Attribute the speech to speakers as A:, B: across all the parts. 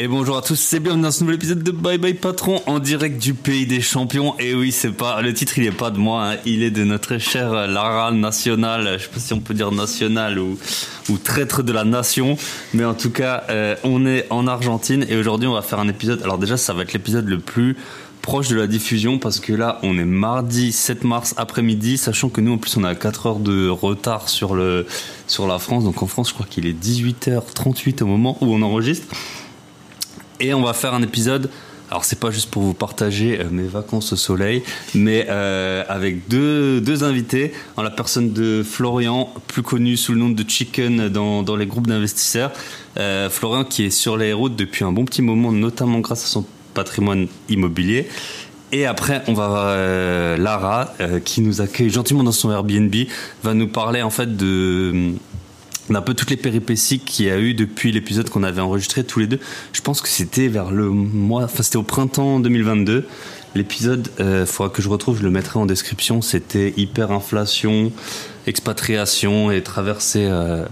A: Et bonjour à tous, c'est bienvenue dans ce nouvel épisode de Bye Bye Patron en direct du pays des champions. Et oui, c'est pas le titre, il est pas de moi, hein. il est de notre chère Lara nationale. Je sais pas si on peut dire nationale ou, ou traître de la nation, mais en tout cas, euh, on est en Argentine et aujourd'hui on va faire un épisode. Alors déjà, ça va être l'épisode le plus proche de la diffusion parce que là on est mardi 7 mars après-midi sachant que nous en plus on a 4 heures de retard sur le sur la France donc en France je crois qu'il est 18h38 au moment où on enregistre et on va faire un épisode. Alors c'est pas juste pour vous partager euh, mes vacances au soleil, mais euh, avec deux, deux invités, en la personne de Florian, plus connu sous le nom de Chicken dans, dans les groupes d'investisseurs. Euh, Florian qui est sur les routes depuis un bon petit moment, notamment grâce à son patrimoine immobilier. Et après, on va euh, Lara, qui nous accueille gentiment dans son Airbnb, va nous parler en fait de un peu toutes les péripéties qu'il y a eu depuis l'épisode qu'on avait enregistré tous les deux. Je pense que c'était vers le mois, enfin c'était au printemps 2022. L'épisode, euh, faudra que je retrouve, je le mettrai en description. C'était hyperinflation, expatriation et traverser euh,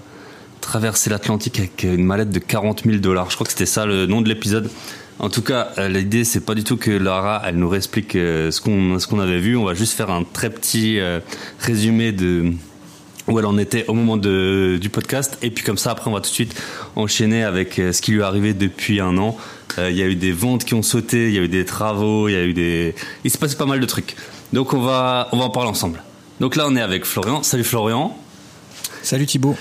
A: traverser l'Atlantique avec une mallette de 40 000 dollars. Je crois que c'était ça le nom de l'épisode. En tout cas, euh, l'idée c'est pas du tout que Lara elle nous réexplique ce qu'on avait vu. On va juste faire un très petit résumé de où elle en était au moment de, du podcast. Et puis comme ça, après, on va tout de suite enchaîner avec euh, ce qui lui est arrivé depuis un an. Euh, Il y a eu des ventes qui ont sauté, il y a eu des travaux, il y a eu des... Il s'est passé pas mal de trucs. Donc on va, on va en parler ensemble. Donc là, on est avec Florian. Salut Florian.
B: Salut Thibaut.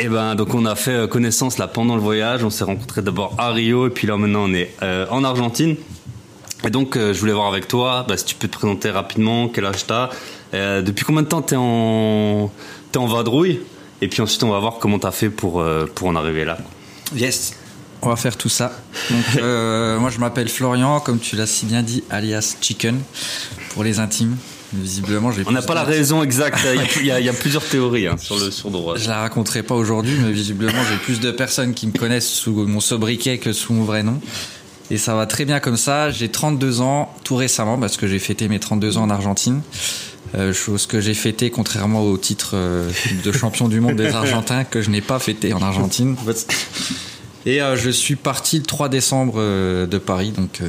A: Et ben donc on a fait euh, connaissance là pendant le voyage. On s'est rencontrés d'abord à Rio et puis là maintenant on est euh, en Argentine. Et donc euh, je voulais voir avec toi, bah, si tu peux te présenter rapidement, quel âge t'as, depuis combien de temps t'es en t'es en vadrouille, et puis ensuite on va voir comment t'as fait pour euh, pour en arriver là.
B: Yes. On va faire tout ça. Donc, euh, moi, je m'appelle Florian, comme tu l'as si bien dit, alias Chicken, pour les intimes. Visiblement,
A: On n'a pas la raison exacte. Il y a- il y, plusieurs théories hein, sur le sur droit.
B: Je la raconterai pas aujourd'hui, mais visiblement, j'ai plus de personnes qui me connaissent sous mon sobriquet que sous mon vrai nom. Et ça va très bien comme ça. J'ai 32 ans, tout récemment, parce que j'ai fêté mes 32 ans en Argentine. Euh, chose que j'ai fêté contrairement au titre euh, de champion du monde des Argentins que je n'ai pas fêté en Argentine. Et euh, je suis parti le 3 décembre de Paris, donc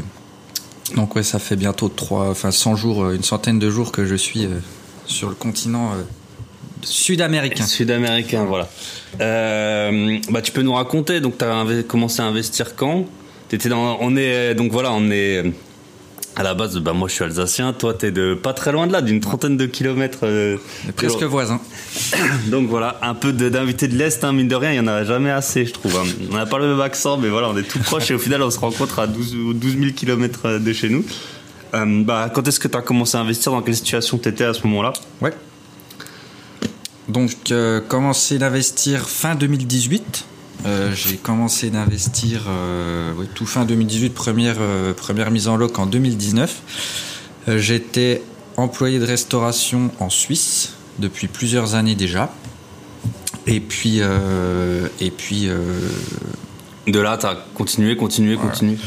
B: donc ouais, ça fait bientôt trois, enfin 100 jours, une centaine de jours que je suis sur le continent sud-américain.
A: Sud-américain, voilà. Bah, tu peux nous raconter. Donc, tu as commencé à investir quand? T'étais dans. On est donc voilà, on est à la base. Bah, moi, je suis alsacien. Toi, t'es de pas très loin de là, d'une trentaine de kilomètres. euh,
B: Presque voisin.
A: Donc voilà, un peu d'invités de l'est, hein, mine de rien, il y en a jamais assez, je trouve. hein. On n'a pas le même accent, mais voilà, on est tout proche et au final, on se rencontre à 12, ou 12 000 kilomètres de chez nous. Euh, bah, quand est-ce que tu as commencé à investir? Dans quelle situation t'étais à ce moment-là?
B: Ouais. Donc, euh, commencé d'investir fin 2018. Euh, j'ai commencé d'investir euh, tout fin 2018, première, euh, première mise en loc en 2019. Euh, J'étais employé de restauration en Suisse depuis plusieurs années déjà. Et puis, euh, et puis euh,
A: De là, tu as continué, continué, continué.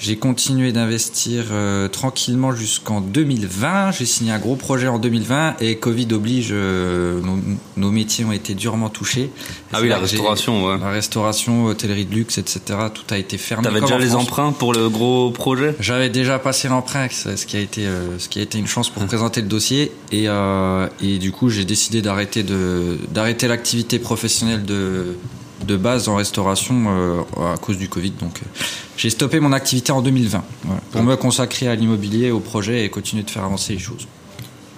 B: J'ai continué d'investir euh, tranquillement jusqu'en 2020. J'ai signé un gros projet en 2020 et Covid oblige, euh, nos, nos métiers ont été durement touchés.
A: Ah oui, la restauration, ouais.
B: La restauration, hôtellerie de luxe, etc. Tout a été fermé.
A: T'avais déjà les emprunts pour le gros projet?
B: J'avais déjà passé l'emprunt, ce qui a été, euh, ce qui a été une chance pour présenter le dossier. Et, et du coup, j'ai décidé d'arrêter de, d'arrêter l'activité professionnelle de, de base en restauration euh, à cause du Covid. Donc, euh, j'ai stoppé mon activité en 2020 voilà, pour me consacrer à l'immobilier, au projet et continuer de faire avancer les choses.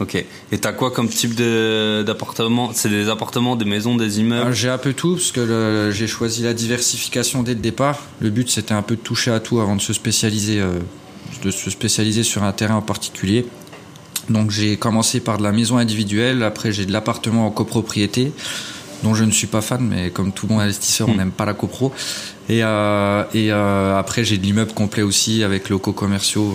A: Ok. Et t'as quoi comme type d'appartement? C'est des appartements, des maisons, des immeubles?
B: J'ai un peu tout parce que j'ai choisi la diversification dès le départ. Le but c'était un peu de toucher à tout avant de se spécialiser, euh, de se spécialiser sur un terrain en particulier. Donc j'ai commencé par de la maison individuelle, après j'ai de l'appartement en copropriété, dont je ne suis pas fan, mais comme tout bon investisseur, on
A: Hmm.
B: n'aime pas la copro. Et, euh, et euh, après j'ai de l'immeuble complet aussi avec locaux commerciaux.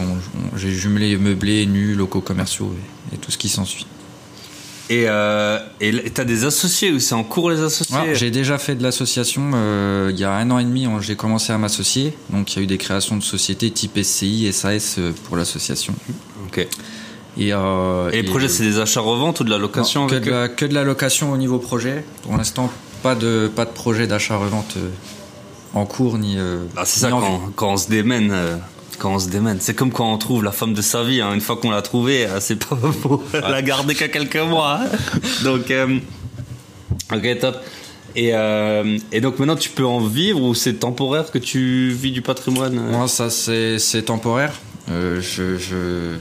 B: J'ai jumelé meublés, nus, locaux commerciaux et, et tout ce qui s'ensuit.
A: Et euh, t'as des associés ou c'est en cours les associés?
B: Ouais, j'ai déjà fait de l'association. euh, il y a un an et demi, on- j'ai commencé à m'associer. Donc, il y a eu des créations de sociétés type SCI, SAS pour l'association.
A: Ok.
B: Et, euh,
A: Et les projets, c'est des achats-reventes ou de la location
B: non, que, de la, que de la location au niveau projet. Pour l'instant, pas de, pas de projet d'achat-revente euh, en cours ni.
A: Ah, c'est ça, quand, quand, on se démène. quand on se démène, c'est comme quand on trouve la femme de sa vie. Hein. Une fois qu'on l'a trouvée, c'est pas pour la garder qu'à quelques mois. Hein. Donc, ok, top. Et, euh, et, donc maintenant, tu peux en vivre ou c'est temporaire que tu vis du patrimoine
B: Moi, ça, c'est temporaire. Euh, je,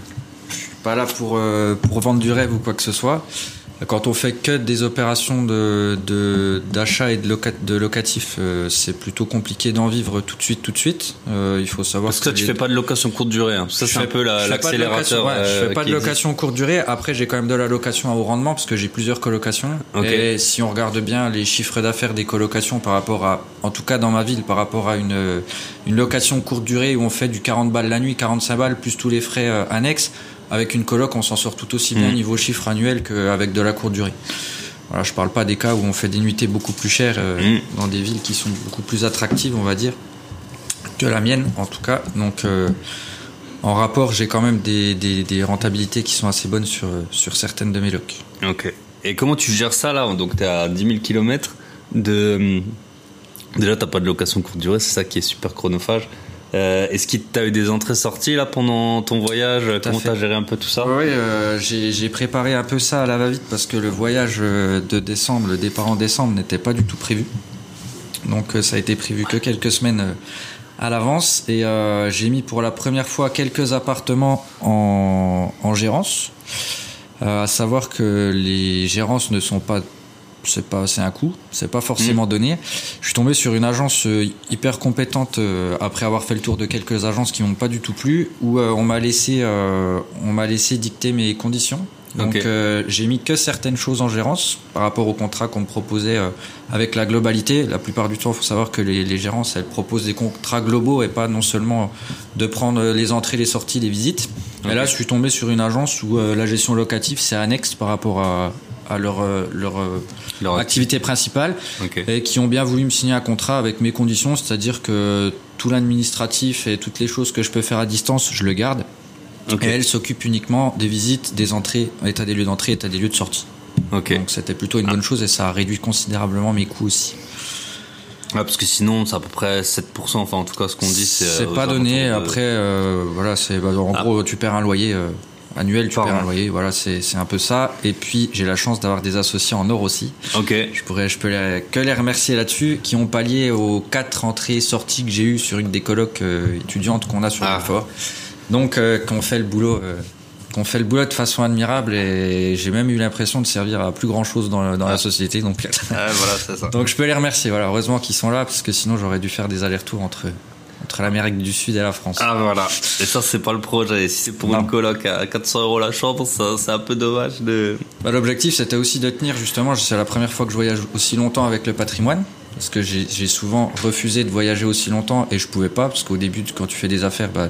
B: pas là pour, euh, pour vendre du rêve ou quoi que ce soit. Quand on fait que des opérations de, d'achat et de, de locatif, euh, c'est plutôt compliqué d'en vivre tout de suite, tout de suite. Euh, il faut savoir.
A: Parce que, tu fais pas de location courte durée. Hein. Ça, c'est un peu l'accélérateur.
B: La, je fais pas de location courte durée. Après, j'ai quand même de la location à haut rendement parce que j'ai plusieurs colocations. Et si on regarde bien les chiffres d'affaires des colocations par rapport à, en tout cas dans ma ville, par rapport à une, une location courte durée où on fait du 40 balles la nuit, 45 balles plus tous les frais annexes avec une coloc, on s'en sort tout aussi bien mm. niveau chiffre annuel qu'avec de la courte durée. Voilà, je parle pas des cas où on fait des nuitées beaucoup plus chères euh, mm. dans des villes qui sont beaucoup plus attractives, on va dire, que la mienne en tout cas. Donc euh, en rapport, j'ai quand même des, des, rentabilités qui sont assez bonnes sur, sur certaines de mes locs.
A: Ok. Et comment tu gères ça là Donc tu es à 10 000 km de... Déjà, t'as pas de location courte durée, c'est ça qui est super chronophage. Euh, est-ce qu'il t'a eu des entrées-sorties là pendant ton voyage? Comment t'as géré un peu tout ça?
B: Oui, euh, j'ai préparé un peu ça à la va-vite parce que le voyage euh, de décembre, le départ en décembre n'était pas du tout prévu. Donc ça a été prévu que quelques semaines à l'avance et j'ai mis pour la première fois quelques appartements en, en gérance. à savoir que les gérances ne sont pas c'est pas c'est un coup, c'est pas forcément mm. donné. Je suis tombé sur une agence euh, hyper compétente euh, après avoir fait le tour de quelques agences qui m'ont pas du tout plu où euh, on m'a laissé on m'a laissé dicter mes conditions. Donc j'ai mis que certaines choses en gérance par rapport au contrat qu'on me proposait avec la globalité. La plupart du temps, il faut savoir que les, les, gérances elles proposent des contrats globaux et pas non seulement de prendre les entrées, les sorties, les visites. Mais là, je suis tombé sur une agence où la gestion locative c'est annexe par rapport à, à leur, euh, leur, euh, leur activité principale et qui ont bien voulu me signer un contrat avec mes conditions, c'est-à-dire que tout l'administratif et toutes les choses que je peux faire à distance, je le garde. Et elle s'occupe uniquement des visites, des entrées, état des lieux d'entrée, état des lieux de sortie. Donc c'était plutôt une bonne chose et ça a réduit considérablement mes coûts aussi.
A: parce que sinon, c'est à peu près 7%, enfin en tout cas ce qu'on dit, c'est...
B: C'est pas donné, après, voilà, c'est bah, en ah. gros, tu perds un loyer annuel, tu perds un loyer. Voilà, c'est un peu ça. Et puis, j'ai la chance d'avoir des associés en or aussi.
A: Ok.
B: Je pourrais, je peux que les remercier là-dessus, qui ont pallié aux quatre entrées sorties que j'ai eues sur une des colocs euh, étudiantes qu'on a sur ah. fort. Donc, euh, qu'on fait le boulot. Euh, qu'on fait le boulot de façon admirable et j'ai même eu l'impression de servir à plus grand chose dans, dans la ah. société donc
A: voilà, ça.
B: donc je peux les remercier voilà heureusement qu'ils sont là parce que sinon j'aurais dû faire des allers-retours entre entre l'Amérique du Sud et la France.
A: Ah voilà. Et ça c'est pas le projet. Si c'est pour une coloc à 400 euros la chambre, ça c'est un peu dommage de.
B: Bah, L'objectif c'était aussi de tenir justement. C'est la première fois que je voyage aussi longtemps avec le patrimoine. Parce que j'ai souvent refusé de voyager aussi longtemps et je pouvais pas parce qu'au début quand tu fais des affaires, bah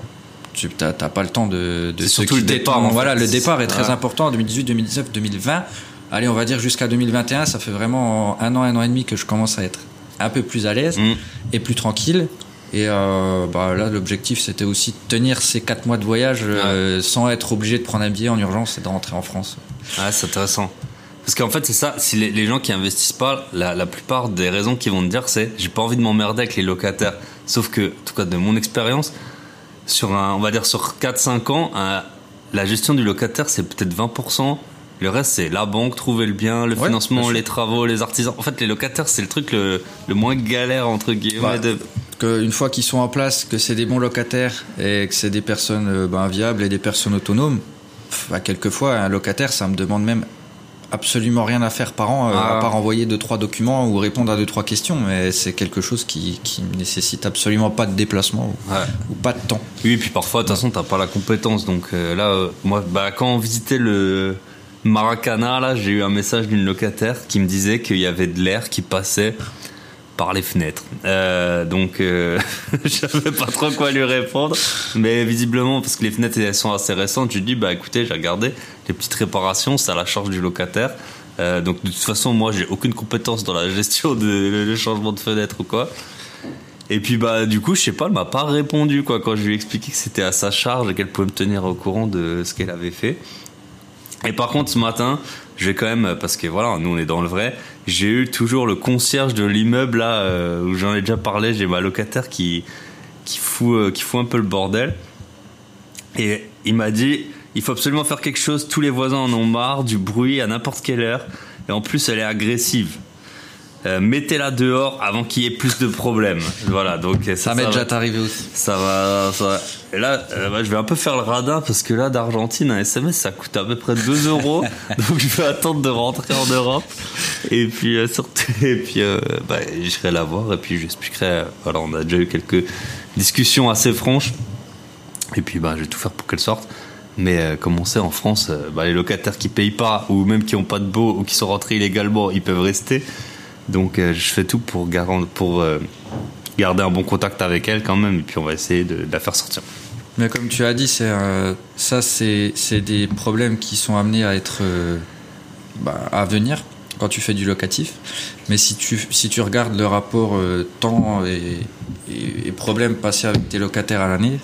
B: tu t'as pas le temps de, de
A: surtout le départ.
B: Voilà, le départ est très important. 2018, 2019, 2020. Allez, on va dire jusqu'à 2021, ça fait vraiment un an, un an et demi que je commence à être un peu plus à l'aise mm. et plus tranquille. Et euh, bah, là, l'objectif, c'était aussi de tenir ces 4 mois de voyage euh, sans être obligé de prendre un billet en urgence et de rentrer en France.
A: Ah, c'est intéressant. Parce qu'en fait, c'est ça, si les, gens qui investissent pas, la, la plupart des raisons qu'ils vont te dire, c'est j'ai pas envie de m'emmerder avec les locataires. Sauf que, en tout cas, de mon expérience, sur un, on va dire sur 4-5 ans, la gestion du locataire, c'est peut-être 20%. Le reste, c'est la banque, trouver le bien, le financement, les travaux, les artisans. En fait, les locataires, c'est le truc le, le, moins galère, entre guillemets. de
B: une fois qu'ils sont en place, que c'est des bons locataires et que c'est des personnes euh, ben, viables et des personnes autonomes, bah, quelquefois un locataire, ça me demande même absolument rien à faire par an, euh, à ah. part envoyer deux trois documents ou répondre à deux trois questions, mais c'est quelque chose qui, qui nécessite absolument pas de déplacement ou, pas de temps.
A: Oui, et puis parfois de toute façon t'as pas la compétence, donc euh, là, moi, bah, quand on visitait le Maracana, là, j'ai eu un message d'une locataire qui me disait qu'il y avait de l'air qui passait par les fenêtres. Euh, donc, euh, je savais pas trop quoi lui répondre. Mais visiblement, parce que les fenêtres elles sont assez récentes, je lui dis bah écoutez, j'ai regardé les petites réparations, c'est à la charge du locataire. Euh, donc de toute façon, moi, j'ai aucune compétence dans la gestion de changement de fenêtre ou quoi. Et puis bah du coup, je sais pas, elle m'a pas répondu quoi quand je lui ai expliqué que c'était à sa charge et qu'elle pouvait me tenir au courant de ce qu'elle avait fait. Et par contre, ce matin, je vais quand même, parce que voilà, nous on est dans le vrai, j'ai eu toujours le concierge de l'immeuble là, euh, où j'en ai déjà parlé, j'ai ma locataire qui, qui, euh, qui fout un peu le bordel. Et il m'a dit, il faut absolument faire quelque chose, tous les voisins en ont marre du bruit à n'importe quelle heure. Et en plus, elle est agressive. Euh, mettez-la dehors avant qu'il y ait plus de problèmes. Voilà, donc
B: ça, ça m'est déjà arrivé aussi.
A: Ça va, ça va. Et là, euh, bah, je vais un peu faire le radin parce que là, d'Argentine, un SMS, ça coûte à peu près 2 euros. donc je vais attendre de rentrer en Europe. Et puis, euh, surtout, et puis, bah, je la voir et puis j'expliquerai. voilà, on a déjà eu quelques discussions assez franches. Et puis, bah, je vais tout faire pour qu'elle sorte. Mais comme on sait, en France, bah, les locataires qui payent pas ou même qui ont pas de beau ou qui sont rentrés illégalement, ils peuvent rester. Donc euh, je fais tout pour, euh, garder un bon contact avec elle quand même, et puis on va essayer de, la faire sortir.
B: Mais comme tu as dit, euh, ça, c'est des problèmes qui sont amenés bah, à venir quand tu fais du locatif. Mais si tu, si tu regardes le rapport temps et, et, et problèmes passés avec tes locataires à l'année,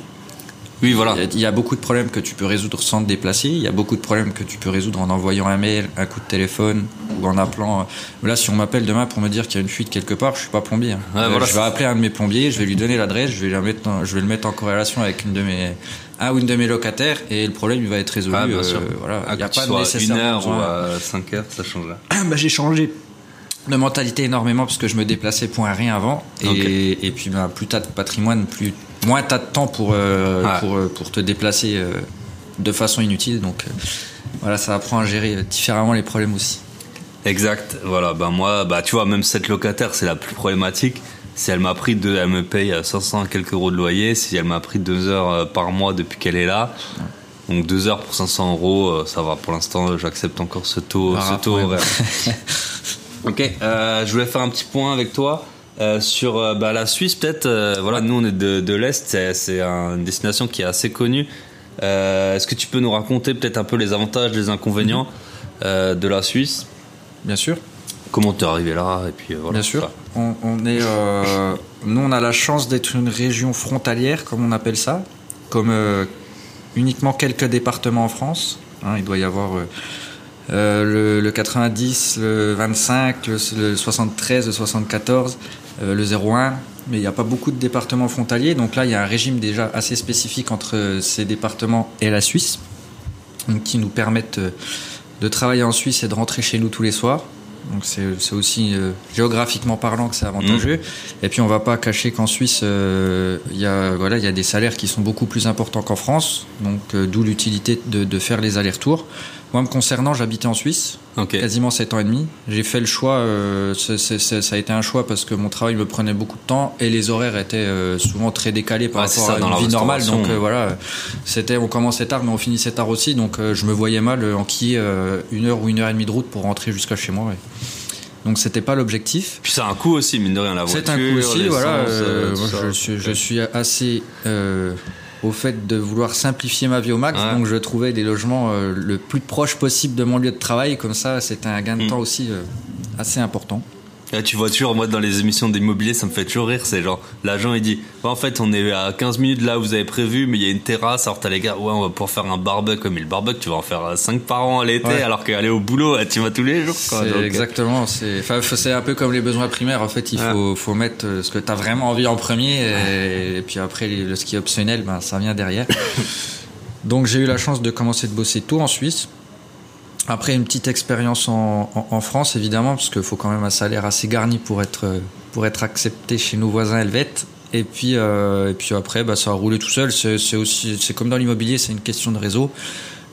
A: oui, voilà.
B: Il y, a beaucoup de problèmes que tu peux résoudre sans te déplacer. Il y a beaucoup de problèmes que tu peux résoudre en envoyant un mail, un coup de téléphone ou en appelant. Là, si on m'appelle demain pour me dire qu'il y a une fuite quelque part, je suis pas plombier. Hein. Euh, je vais appeler un de mes plombiers, je vais lui donner l'adresse, je vais la mettre, je vais le mettre en corrélation avec une de mes un ou une de mes locataires et le problème il va être résolu.
A: bien sûr. Euh, voilà. Il y a pas de une heure ou à 5 heures, ça change là.
B: bah, j'ai changé de mentalité énormément parce que je me déplaçais pour un rien avant et, et puis bah, plus t'as de patrimoine, plus moins t'as de temps pour, euh, pour, euh, pour, te déplacer euh, de façon inutile. Donc voilà, ça apprend à gérer différemment les problèmes aussi.
A: Exact. Voilà, ben moi, bah tu vois, même cette locataire, c'est la plus problématique. Si elle m'a pris deux, elle me paye 500 quelques euros de loyer. Si elle m'a pris deux heures par mois depuis qu'elle est là, donc deux heures pour 500 euros, ça va. Pour l'instant, j'accepte encore ce taux, ce taux horaire. ok, je voulais faire un petit point avec toi. Euh, sur euh, bah, la Suisse, peut-être, euh, voilà, nous on est de, de l'Est, c'est une destination qui est assez connue. Est-ce que tu peux nous raconter peut-être un peu les avantages, les inconvénients de la Suisse?
B: Bien sûr.
A: Comment tu es arrivé là et puis voilà,
B: Bien sûr. On, on, est, nous on a la chance d'être une région frontalière, comme on appelle ça, comme uniquement quelques départements en France. Hein, il doit y avoir le, le, 90, le 25, le, le 73, le 74. Euh, le 01, mais il n'y a pas beaucoup de départements frontaliers. Donc là, il y a un régime déjà assez spécifique entre ces départements et la Suisse, qui nous permettent euh, de travailler en Suisse et de rentrer chez nous tous les soirs. Donc c'est aussi euh, géographiquement parlant que c'est avantageux. Mmh. Et puis on va pas cacher qu'en Suisse, il y a voilà, il y a des salaires qui sont beaucoup plus importants qu'en France. Donc d'où l'utilité de, de, faire les allers-retours. Moi, me concernant, j'habitais en Suisse, quasiment 7 ans et demi. J'ai fait le choix, euh, ça a été un choix parce que mon travail me prenait beaucoup de temps et les horaires étaient euh, souvent très décalés par rapport à une vie normale. Donc euh, voilà, c'était, on commençait tard, mais on finissait tard aussi. Donc je me voyais mal enquiller une heure ou une heure et demie de route pour rentrer jusqu'à chez moi. Donc c'était pas l'objectif.
A: Puis c'est un coût aussi, mine de rien, la voiture.
B: C'est un coût aussi, voilà. je, suis, je, suis, assez au fait de vouloir simplifier ma vie au max. Donc je trouvais des logements euh, le plus proche possible de mon lieu de travail. Comme ça, c'était un gain de mm. temps aussi euh, assez important.
A: Là, tu vois toujours, moi, dans les émissions d'immobilier, ça me fait toujours rire. C'est genre, l'agent, il dit, bah, en fait, on est à 15 minutes là où vous avez prévu, mais il y a une terrasse. Alors, t'as les gars, ouais, on va pouvoir faire un barbecue. Mais le barbecue, tu vas en faire 5 euh, par an à l'été, alors qu'aller au boulot, tu vas tous les jours.
B: Quoi, exactement. C'est, un peu comme les besoins primaires. En fait, il faut, faut mettre euh, ce que t'as vraiment envie en premier, et, puis après, le ski optionnel, ben, ça vient derrière. Donc, j'ai eu la chance de commencer de bosser tout en Suisse. Après une petite expérience en, en, France, évidemment, parce qu'il faut quand même un salaire assez garni pour être, pour être accepté chez nos voisins helvètes. Et puis, euh, et puis après, bah, ça a roulé tout seul. C'est aussi, c'est comme dans l'immobilier, c'est une question de réseau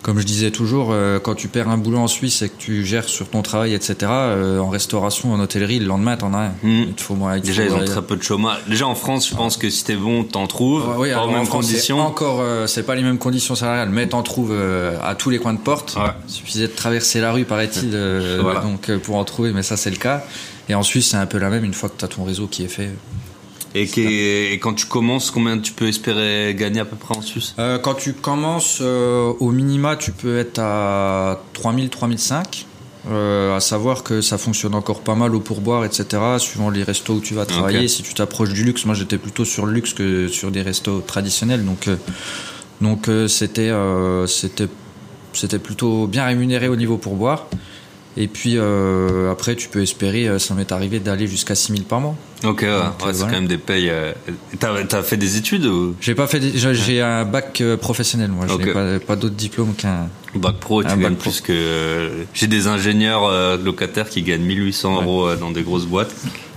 B: comme je disais toujours, euh, quand tu perds un boulot en Suisse et que tu gères sur ton travail, etc., euh, en restauration, en hôtellerie, le lendemain, t'en as un.
A: Hmm. Il faut, moi, Déjà, ils ont très peu de chômage. Déjà, en France, je pense que si t'es bon, t'en trouves.
B: oui, pas aux mêmes conditions. Encore, euh, c'est pas les mêmes conditions salariales, mais t'en trouves à tous les coins de porte. Il suffisait de traverser la rue, paraît-il, donc pour en trouver, mais ça, c'est le cas. Et en Suisse, c'est un peu la même une fois que t'as ton réseau qui est fait.
A: Et, quand tu commences, combien tu peux espérer gagner à peu près en Suisse?
B: Euh, Quand tu commences, euh, au minima, tu peux être à 3000, 3005. Euh, à savoir que ça fonctionne encore pas mal au pourboire, etc. Suivant les restos où tu vas travailler. Si tu t'approches du luxe, moi j'étais plutôt sur le luxe que sur des restos traditionnels. Donc, donc c'était, c'était c'était plutôt bien rémunéré au niveau pourboire. Et puis euh, après, tu peux espérer, euh, ça m'est arrivé d'aller jusqu'à 6000 par mois.
A: Ok, ouais,
B: euh,
A: c'est
B: voilà.
A: quand même des payes. euh, T'as as fait des études ou?
B: J'ai pas fait, des- j'ai j'ai un bac professionnel, moi. Je
A: Ok.
B: n'ai pas, pas d'autres diplômes qu'un.
A: bac pro Tu
B: Un
A: gagnes
B: pro.
A: plus que. J'ai des ingénieurs locataires qui gagnent 1800
B: Ouais.
A: euros dans des grosses boîtes.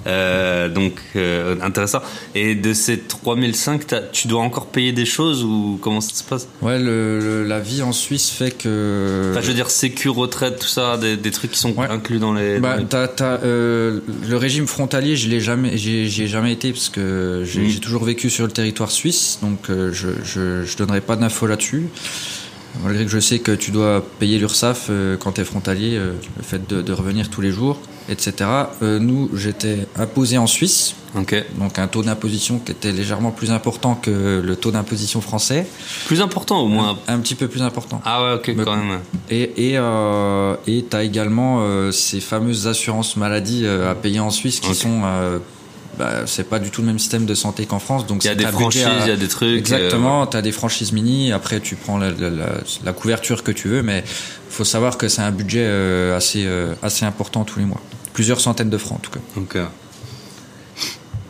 A: Euh, donc euh, intéressant. Et de ces 3005, t'as- tu dois encore payer des choses ou comment ça se passe?
B: Ouais, le, le- la vie en Suisse fait que.
A: Enfin, je veux dire sécu, retraite, tout ça, des, des trucs qui sont
B: Ouais.
A: inclus dans les.
B: Bah,
A: dans les-
B: euh, le régime frontalier, je l'ai jamais, j'y ai jamais été parce que j'ai
A: Mhm.
B: j'ai toujours vécu sur le territoire suisse, donc je, je, je donnerai pas d'infos là-dessus. Malgré que je sais que tu dois payer l'URSSAF quand tu es frontalier, le fait de, de revenir tous les jours, etc. Euh, nous, j'étais imposé en Suisse, donc un taux d'imposition qui était légèrement plus important que le taux d'imposition français,
A: Plus important au moins.
B: un petit peu plus important.
A: Ah ouais, ok,
B: Me-
A: quand même.
B: Et et euh, t'as également euh, ces fameuses assurances maladie euh, à payer en Suisse qui sont euh, bah, c'est pas du tout le même système de santé qu'en France donc
A: Il y a des franchises,
B: à-
A: il y a des trucs.
B: exactement t'as des franchises mini après tu prends la, la, couverture que tu veux mais faut savoir que c'est un budget euh, assez euh, assez important tous les mois plusieurs centaines de francs en tout cas
A: Donc, euh,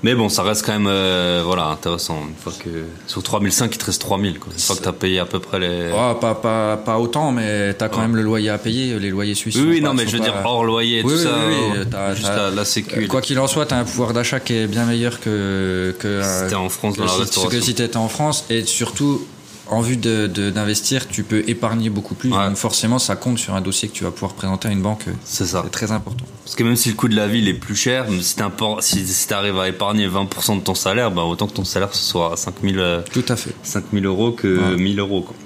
A: Mais bon, ça reste quand même euh, voilà, intéressant. Une fois que sur 3005, il te reste 3000. Quoi. Une fois que tu as payé à peu près les.
B: Oh, pas pas pas autant mais t'as quand
A: Ouais.
B: même le loyer à payer les loyers suisses
A: oui, oui,
B: pas-
A: non, mais je veux
B: pas-
A: dire hors loyer et
B: Oui,
A: tout
B: oui,
A: ça.
B: oui, oui, t'as-
A: juste
B: t'as-
A: la, la sécu.
B: Euh, Quoi qu'il en soit, tu as un pouvoir d'achat qui est bien meilleur que, que,
A: Si t'es en France
B: que
A: dans la
B: si,
A: restauration.
B: que si tu étais en France. Et surtout, en vue d'investir, tu peux épargner beaucoup plus.
A: Ouais.
B: Donc forcément, ça compte sur un dossier que tu vas pouvoir présenter à une banque.
A: C'est ça.
B: C'est très important.
A: Parce que même si le coût de la vie est plus cher, si tu si, si arrives à épargner 20% de ton salaire, bah, autant que ton salaire ce soit à 5000 euh,
B: Tout à fait.
A: 5000 euros que
B: Ouais.
A: 1000 euros. Quoi.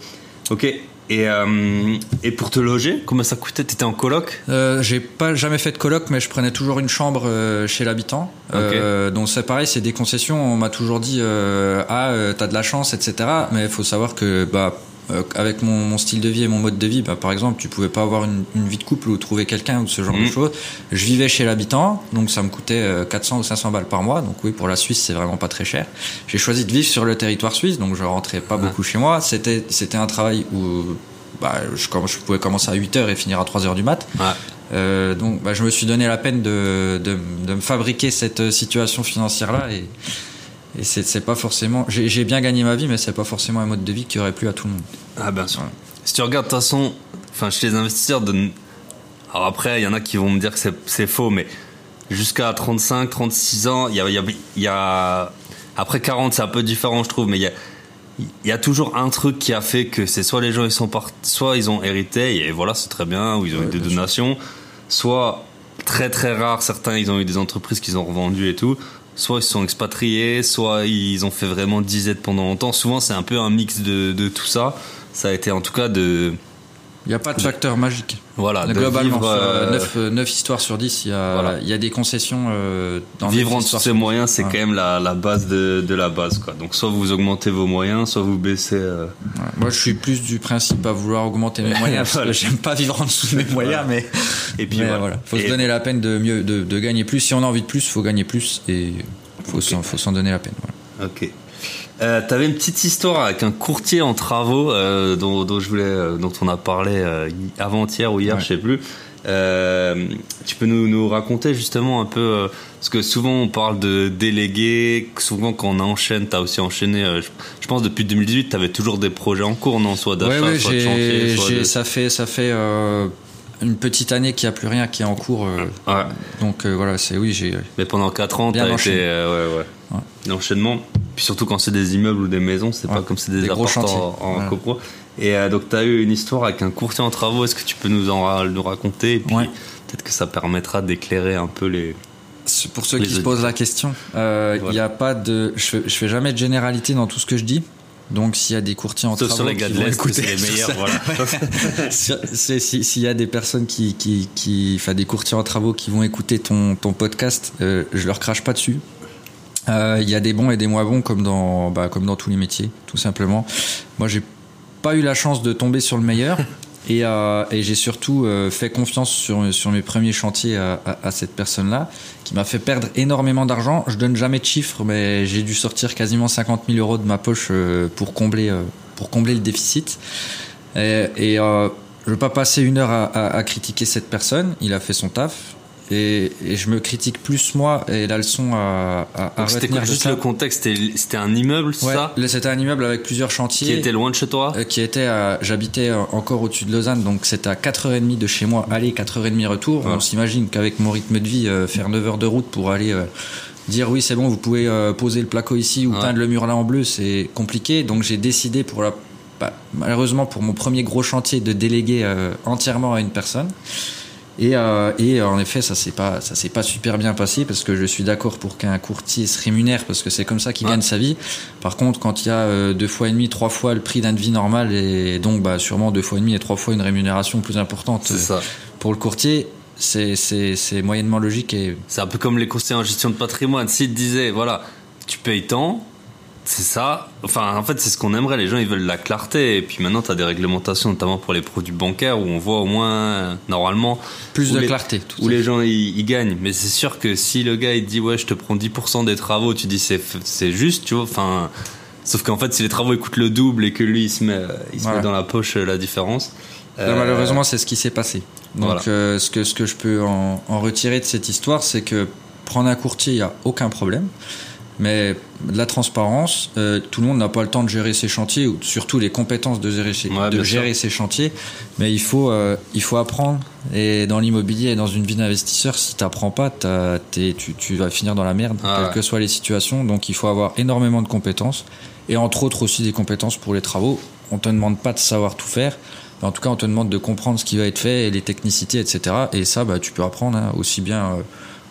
A: Ok. Et, euh, et pour te loger, combien ça coûtait? T'étais en coloc?
B: Euh, j'ai pas jamais fait de coloc, mais je prenais toujours une chambre euh, chez l'habitant. Donc c'est pareil, c'est des concessions. On m'a toujours dit ah t'as de la chance, etc. Mais il faut savoir que bah euh, avec mon, mon style de vie et mon mode de vie, bah, par exemple, tu pouvais pas avoir une, une vie de couple ou trouver quelqu'un ou ce genre
A: Mhm.
B: de choses. Je vivais chez l'habitant, donc ça me coûtait euh, 400 ou 500 balles par mois. Donc oui, pour la Suisse, c'est vraiment pas très cher. J'ai choisi de vivre sur le territoire suisse, donc je rentrais pas beaucoup chez moi. C'était c'était un travail où bah, je, pouvais commencer à 8 heures et finir à 3 heures du mat.
A: Ouais.
B: Euh, donc, bah, je me suis donné la peine de, de, de me fabriquer cette euh, situation financière-là et, et c'est c'est pas forcément. J'ai bien gagné ma vie, mais c'est pas forcément un mode de vie qui aurait plu à tout le monde.
A: Ah bien sûr.
B: Ouais.
A: Si tu regardes de toute façon, enfin chez les investisseurs, de... alors après il y en a qui vont me dire que c'est- c'est faux, mais jusqu'à 35, 36 ans, il y a, y a- y a- après 40 c'est un peu différent je trouve, mais il y a il y a toujours un truc qui a fait que c'est soit les gens ils sont partis, soit ils ont hérité et voilà c'est très bien ou ils ont
B: Ouais,
A: eu des
B: sûr.
A: donations, soit très très rare certains ils ont eu des entreprises qu'ils ont revendues et tout. Soit ils sont expatriés, soit ils ont fait vraiment disette pendant longtemps. Souvent, c'est un peu un mix de, de tout ça. Ça a été en tout cas de,
B: Il n'y a pas de facteur magique.
A: Voilà, de
B: Globalement,
A: vivre, euh,
B: sur 9, histoires sur 10, il y a,
A: Voilà.
B: il y a des concessions euh, dans
A: vivre en dessous
B: histoires
A: de ses
B: sur-
A: moyens, c'est
B: Ouais.
A: quand même la, la base de, de la base. Quoi. Donc, soit vous augmentez vos moyens, soit vous baissez. euh,
B: Ouais. Moi, je suis plus du principe à vouloir augmenter mes moyens
A: Voilà.
B: j'aime pas vivre en dessous de mes moyens, mais
A: Et puis
B: mais
A: voilà.
B: voilà. Faut
A: Et-
B: se donner la peine de mieux, de, de gagner plus. Si on a envie de plus, faut gagner plus et faut faut s'en donner la peine.
A: Ok. Euh, T'avais une petite histoire avec un courtier en travaux euh, dont, dont je voulais, euh, dont on a parlé euh, hi- avant-hier ou hier,
B: Ouais.
A: je sais plus. Tu peux nous, nous raconter justement un peu parce que souvent on parle de délégués, souvent quand on enchaîne, t'as aussi enchaîné. je, je pense depuis 2018, t'avais toujours des projets en cours, non, soit d'achat,
B: Ouais, ouais,
A: soit de chantier, soit de...
B: ça fait, ça fait une petite année qu'il n'y a plus rien qui est en cours.
A: Ouais.
B: donc euh, voilà, c'est oui, j'ai.
A: Mais pendant 4 ans, t'as été euh, ouais, ouais.
B: Ouais.
A: L'enchaînement. Puis surtout quand c'est des immeubles ou des maisons, c'est
B: Ouais.
A: pas comme c'est des,
B: Des gros
A: appartements
B: chantiers.
A: en, en
B: Voilà.
A: copro. Et euh, donc t'as eu une histoire avec un courtier en travaux. Est-ce que tu peux nous en nous raconter? Et puis
B: Ouais.
A: peut-être que ça permettra d'éclairer un peu les.
B: Pour ceux
A: Les
B: qui se posent la question, euh, il
A: Voilà.
B: n'y a pas de. Je je fais jamais de généralité dans tout ce que je dis. Donc s'il y a des courtiers en
A: Sauf
B: travaux
A: sur les gars
B: qui
A: de
B: vont
A: l'Est,
B: écouter,
A: c'est les meilleurs. voilà.
B: Si- S'il y a des personnes qui, qui, qui, enfin des courtiers en travaux qui vont écouter ton, ton podcast, euh, je leur crache pas dessus. Euh, Il y a des bons et des moins bons comme dans, bah, comme dans tous les métiers, tout simplement. Moi, j'ai pas eu la chance de tomber sur le meilleur. Et, euh, et j'ai surtout euh, fait confiance sur, sur mes premiers chantiers à, à, à cette personne-là, qui m'a fait perdre énormément d'argent. Je donne jamais de chiffres, mais j'ai dû sortir quasiment 50 000 euros de ma poche euh, pour combler, euh, pour combler le déficit. Et, et, euh, je veux pas passer une heure à, à- à critiquer cette personne. Il a fait son taf. Et, et je me critique plus moi et la leçon à, à, à
A: C'était juste le contexte C'était un immeuble,
B: Ouais,
A: ça?
B: c'était un immeuble avec plusieurs chantiers.
A: Qui était loin de chez toi?
B: Euh, qui était j'habitais euh, encore au-dessus de Lausanne donc c'était à 4h30 de chez moi aller 4h30 retour
A: Ouais.
B: on s'imagine qu'avec mon rythme de vie euh, faire 9 heures de route pour aller euh, dire oui c'est bon vous pouvez euh, poser le placo ici ou
A: Ouais.
B: peindre le mur là en bleu c'est compliqué donc j'ai décidé pour la bah, malheureusement pour mon premier gros chantier de déléguer entièrement à une personne et, euh, et en effet, ça s'est pas, ça s'est pas super bien passé parce que je suis d'accord pour qu'un courtier se rémunère parce que c'est comme ça qu'il
A: Ouais.
B: gagne sa vie. Par contre, quand il y a euh, deux fois et demi, trois fois le prix d'un vie normal et donc bah, sûrement deux fois et demi et trois fois une rémunération plus importante euh,
A: ça.
B: pour le courtier, c'est, c'est, c'est moyennement logique et
A: C'est un peu comme les conseillers en gestion de patrimoine. S'ils te disaient, voilà, tu payes tant, c'est ça. Enfin, en fait, c'est ce qu'on aimerait. Les gens, ils veulent la clarté. Et puis maintenant, tu as des réglementations, notamment pour les produits bancaires, où on voit au moins, normalement,
B: plus de
A: les-
B: clarté. tout
A: où
B: ça.
A: les gens ils, ils gagnent. Mais c'est sûr que si le gars il dit ouais je te prends 10% des travaux, tu dis c'est juste, tu vois. Enfin, sauf qu'en fait si les travaux ils coûtent le double et que lui il se met il se
B: Voilà.
A: met dans la poche euh, la différence. Euh,
B: malheureusement, c'est ce qui s'est passé. Donc,
A: Voilà.
B: euh, ce, que, ce que je peux en, en retirer de cette histoire, c'est que prendre un courtier, il n'y a aucun problème. Mais de la transparence, euh, tout le monde n'a pas le temps de gérer ses chantiers, ou surtout les compétences de gérer, ses-
A: Ouais,
B: de gérer ses chantiers. Mais il faut, euh, il faut apprendre. Et dans l'immobilier et dans une vie d'investisseur, si tu n'apprends pas, t'as- t'es- tu, tu vas finir dans la merde,
A: Ah
B: quelles
A: ouais.
B: que soient les situations. Donc il faut avoir énormément de compétences. Et entre autres aussi des compétences pour les travaux. On te demande pas de savoir tout faire. Mais en tout cas, on te demande de comprendre ce qui va être fait et les technicités, etc. Et ça, bah, tu peux apprendre hein, aussi bien euh,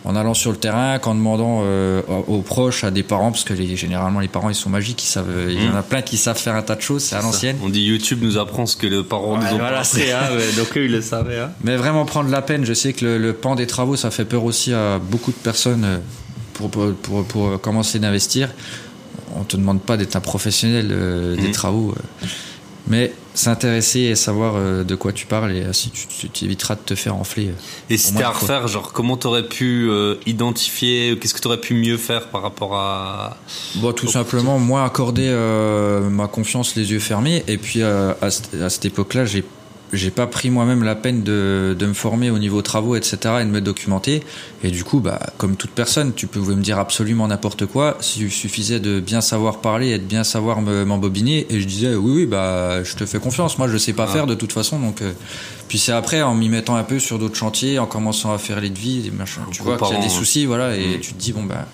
B: en allant sur le terrain qu'en demandant euh, aux proches, à des parents, parce que les, généralement les parents ils sont magiques, ils savent, euh, il y en a plein qui savent faire un tas de choses, c'est à l'ancienne.
A: On dit YouTube nous apprend ce que les parents nous ont
B: voilà,
A: pas appris.
B: c'est, hein, ouais,
A: donc eux ils le savaient. Hein.
B: Mais vraiment prendre la peine, je sais que le, le pan des travaux, ça fait peur aussi à beaucoup de personnes euh, pour, pour, pour, pour commencer d'investir. On te demande pas d'être un professionnel euh, des
A: Mhm.
B: travaux, euh, mais s'intéresser et savoir euh, de quoi tu parles et ainsi tu, tu, éviteras de te faire enfler. euh.
A: Et si t'es à refaire, genre comment t'aurais pu euh, identifier, qu'est-ce que t'aurais pu mieux faire par rapport à
B: Bon, tout simplement, moi, accorder euh, ma confiance les yeux fermés. Et puis, euh, à, à cette époque-là, j'ai j'ai pas pris moi-même la peine de, de me former au niveau travaux, etc., et de me documenter. Et du coup, bah, comme toute personne, tu pouvais me dire absolument n'importe quoi. S'il suffisait de bien savoir parler et de bien savoir me- m'embobiner, et je disais oui, oui, bah, je te fais confiance. Moi, je sais pas
A: Ah.
B: faire de toute façon. Donc, euh, puis c'est après, en m'y mettant un peu sur d'autres chantiers, en commençant à faire les devis, des machins. Tu vois qu'il y a des soucis, voilà, et tu te dis bon bah.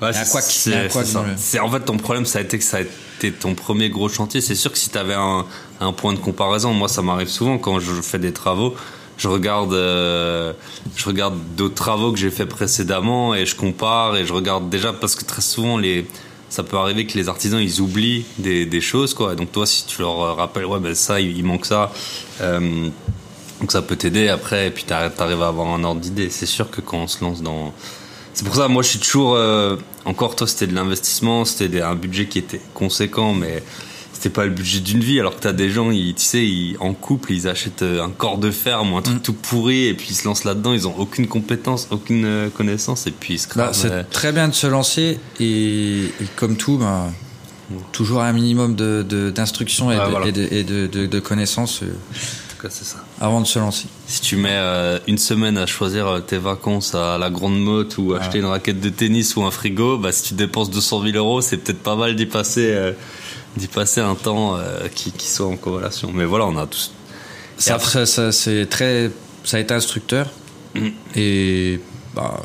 A: Ouais,
B: Il
A: c'est-
B: il le-
A: en fait ton problème ça a été que ça a été ton premier gros chantier. C'est sûr que si tu avais un, un point de comparaison, moi ça m'arrive souvent quand je fais des travaux, je regarde euh, je regarde d'autres travaux que j'ai fait précédemment et je compare et je regarde déjà parce que très souvent les ça peut arriver que les artisans ils oublient des, choses quoi. Donc toi si tu leur rappelles ouais ben ça il, manque ça euh, donc ça peut t'aider après et puis t'arrives à avoir un ordre d'idée. C'est sûr que quand on se lance dans c'est pour ça, moi, je suis toujours. euh, encore, toi, c'était de l'investissement, c'était un budget qui était conséquent, mais c'était pas le budget d'une vie. Alors que t'as des gens, ils, tu sais, ils, en couple, ils achètent euh, un corps de ferme ou un truc
B: Mm.
A: tout pourri, et puis ils se lancent là-dedans. Ils ont aucune compétence, aucune euh, connaissance, et puis ils se
B: Bah, c'est très bien de se lancer et, et comme tout, ben, toujours un minimum de, de- d'instruction et, de,
A: voilà.
B: et de, et de- de- de connaissances euh,
A: c'est ça.
B: avant de se lancer.
A: Si tu mets euh, une semaine à choisir tes vacances à la Grande Motte ou acheter une raquette de tennis ou un frigo, bah, si tu dépenses 200 000 euros, c'est peut-être pas mal d'y passer, euh, d'y passer un temps euh, qui, qui soit en corrélation. Mais voilà, on a tous.
B: Ça,
A: après-
B: ça, ça, c'est très, ça a été instructeur
A: Mm.
B: et bah,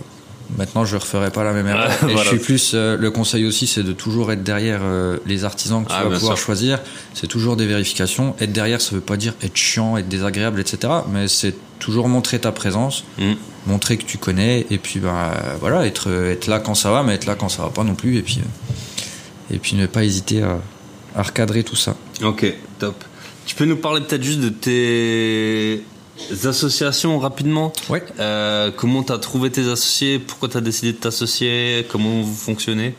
B: maintenant je referai pas la même erreur.
A: Ouais,
B: et
A: voilà.
B: je suis plus, euh, le conseil aussi, c'est de toujours être derrière euh, les artisans que tu
A: Ah,
B: vas pouvoir
A: sûr.
B: choisir. C'est toujours des vérifications. Être derrière, ça veut pas dire être chiant, être désagréable, etc. Mais c'est toujours montrer ta présence.
A: Mm.
B: montrer que tu connais et puis bah voilà être être là quand ça va mais être là quand ça va pas non plus et puis euh, et puis ne pas hésiter à, à recadrer tout ça.
A: Ok, top. Tu peux nous parler peut-être juste de tes associations rapidement
B: ouais.
A: Euh, Comment t'as trouvé tes associés Pourquoi t'as décidé de t'associer Comment vous fonctionnez?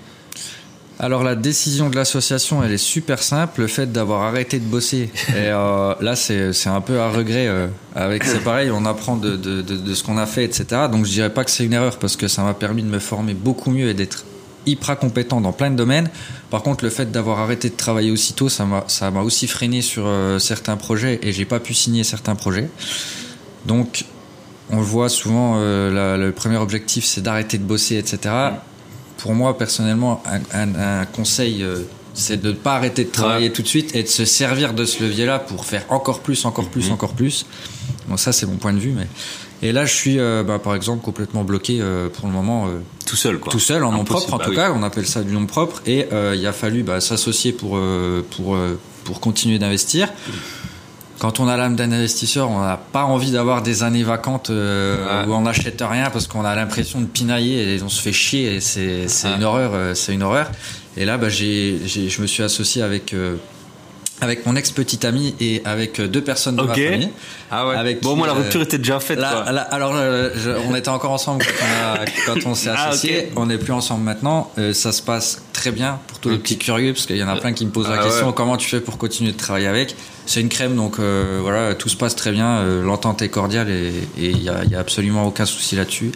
B: Alors la décision de l'association elle est super simple. Le fait d'avoir arrêté de bosser et euh, là c'est c'est un peu à regret euh, avec c'est pareil on apprend de, de, de, de ce qu'on a fait etc donc je dirais pas que c'est une erreur parce que ça m'a permis de me former beaucoup mieux et d'être hyper compétent dans plein de domaines. Par contre, le fait d'avoir arrêté de travailler aussitôt, ça m'a, ça m'a aussi freiné sur euh, certains projets et j'ai pas pu signer certains projets. Donc, on le voit souvent, euh, la- le premier objectif, c'est d'arrêter de bosser, etc. Pour moi, personnellement, un, un- un conseil, euh, c'est de ne pas arrêter de travailler
A: Ouais.
B: tout de suite et de se servir de ce levier-là pour faire encore plus, encore plus,
A: Mhm.
B: encore plus. Bon, ça, c'est mon point de vue. Mais... Et là, je suis, euh, bah, par exemple, complètement bloqué euh, pour le moment. euh,
A: Tout seul, quoi.
B: tout seul en nom propre en
A: bah
B: tout
A: oui.
B: cas on appelle ça du nom propre et il a fallu bah, s'associer pour pour pour continuer d'investir quand on a l'âme d'un investisseur on n'a pas envie d'avoir des années vacantes
A: Ouais.
B: où on n'achète rien parce qu'on a l'impression de pinailler et on se fait chier et c'est
A: Ouais.
B: une horreur c'est une horreur et là bah, j'ai je me suis associé avec avec mon ex petite amie et avec euh, deux personnes de
A: Ok.
B: ma famille
A: Ah ouais.
B: Avec
A: bon, moi, la
B: euh,
A: rupture était déjà faite,
B: Là,
A: quoi.
B: là, alors, euh, je- on était encore ensemble quand on, s'est
A: Ah,
B: associés. On n'est plus ensemble maintenant. Euh, ça se passe très bien pour tous les petits curieux, parce qu'il y en a plein qui me posent la
A: Ah,
B: question
A: ouais.
B: comment tu fais pour continuer de travailler avec? C'est une crème, donc voilà, tout se passe très bien. L'entente est cordiale et il y a, il y a absolument aucun souci là-dessus.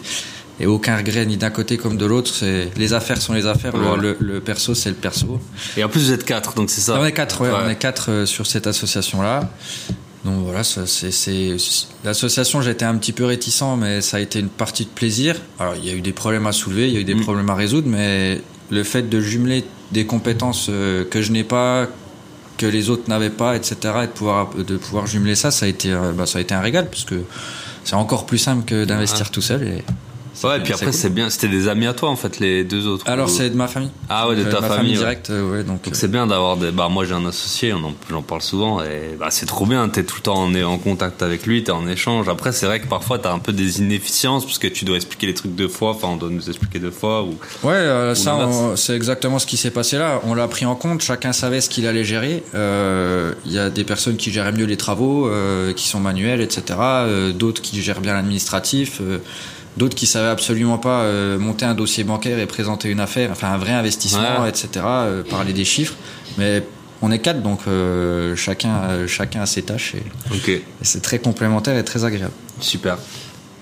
B: Et aucun regret ni d'un côté comme de l'autre. C'est les affaires sont les affaires. le-
A: Voilà.
B: Le, le perso c'est le perso.
A: Et en plus, vous êtes quatre, donc c'est ça.
B: On est quatre, ouais,
A: Ouais.
B: on est quatre euh, sur cette association-là. Donc voilà, c'est, l'association, j'étais un petit peu réticent, mais ça a été une partie de plaisir. Alors il y a eu des problèmes à soulever, il y a eu des
A: Mm.
B: problèmes à résoudre, mais le fait de jumeler des compétences euh, que je n'ai pas, que les autres n'avaient pas, etc., et de pouvoir de pouvoir jumeler ça, ça a été, bah, ça a été un régal, parce que c'est encore plus simple que d'investir tout seul. Et
A: Ouais, et puis
B: c'est
A: après,
B: cool.
A: c'est bien. C'était des amis à toi, en fait, les deux autres.
B: Alors
A: Ou-
B: c'est de ma famille.
A: Ah ouais, de
B: Euh,
A: ta
B: ma
A: famille. ouais.
B: directe, euh, ouais, donc. Euh,
A: c'est bien d'avoir des. Bah moi j'ai un associé, on en- j'en parle souvent et bah c'est trop bien. T'es tout le temps en, en contact avec lui, t'es en échange. Après c'est vrai que parfois t'as un peu des inefficiences parce que tu dois expliquer les trucs deux fois. Enfin on doit nous expliquer deux fois ou.
B: Ouais, euh,
A: Ou
B: ça, c'est exactement ce qui s'est passé là. On l'a pris en compte, chacun savait ce qu'il allait gérer. Euh, Il y a des personnes qui gèrent mieux les travaux, euh, qui sont manuels, etc. D'autres qui gèrent bien l'administratif. D'autres qui savaient absolument pas euh, monter un dossier bancaire et présenter une affaire, enfin un vrai investissement,
A: Ouais.
B: etc. euh, parler des chiffres. Mais on est quatre, donc euh, chacun, chacun a ses tâches et, c'est très complémentaire et très agréable.
A: super.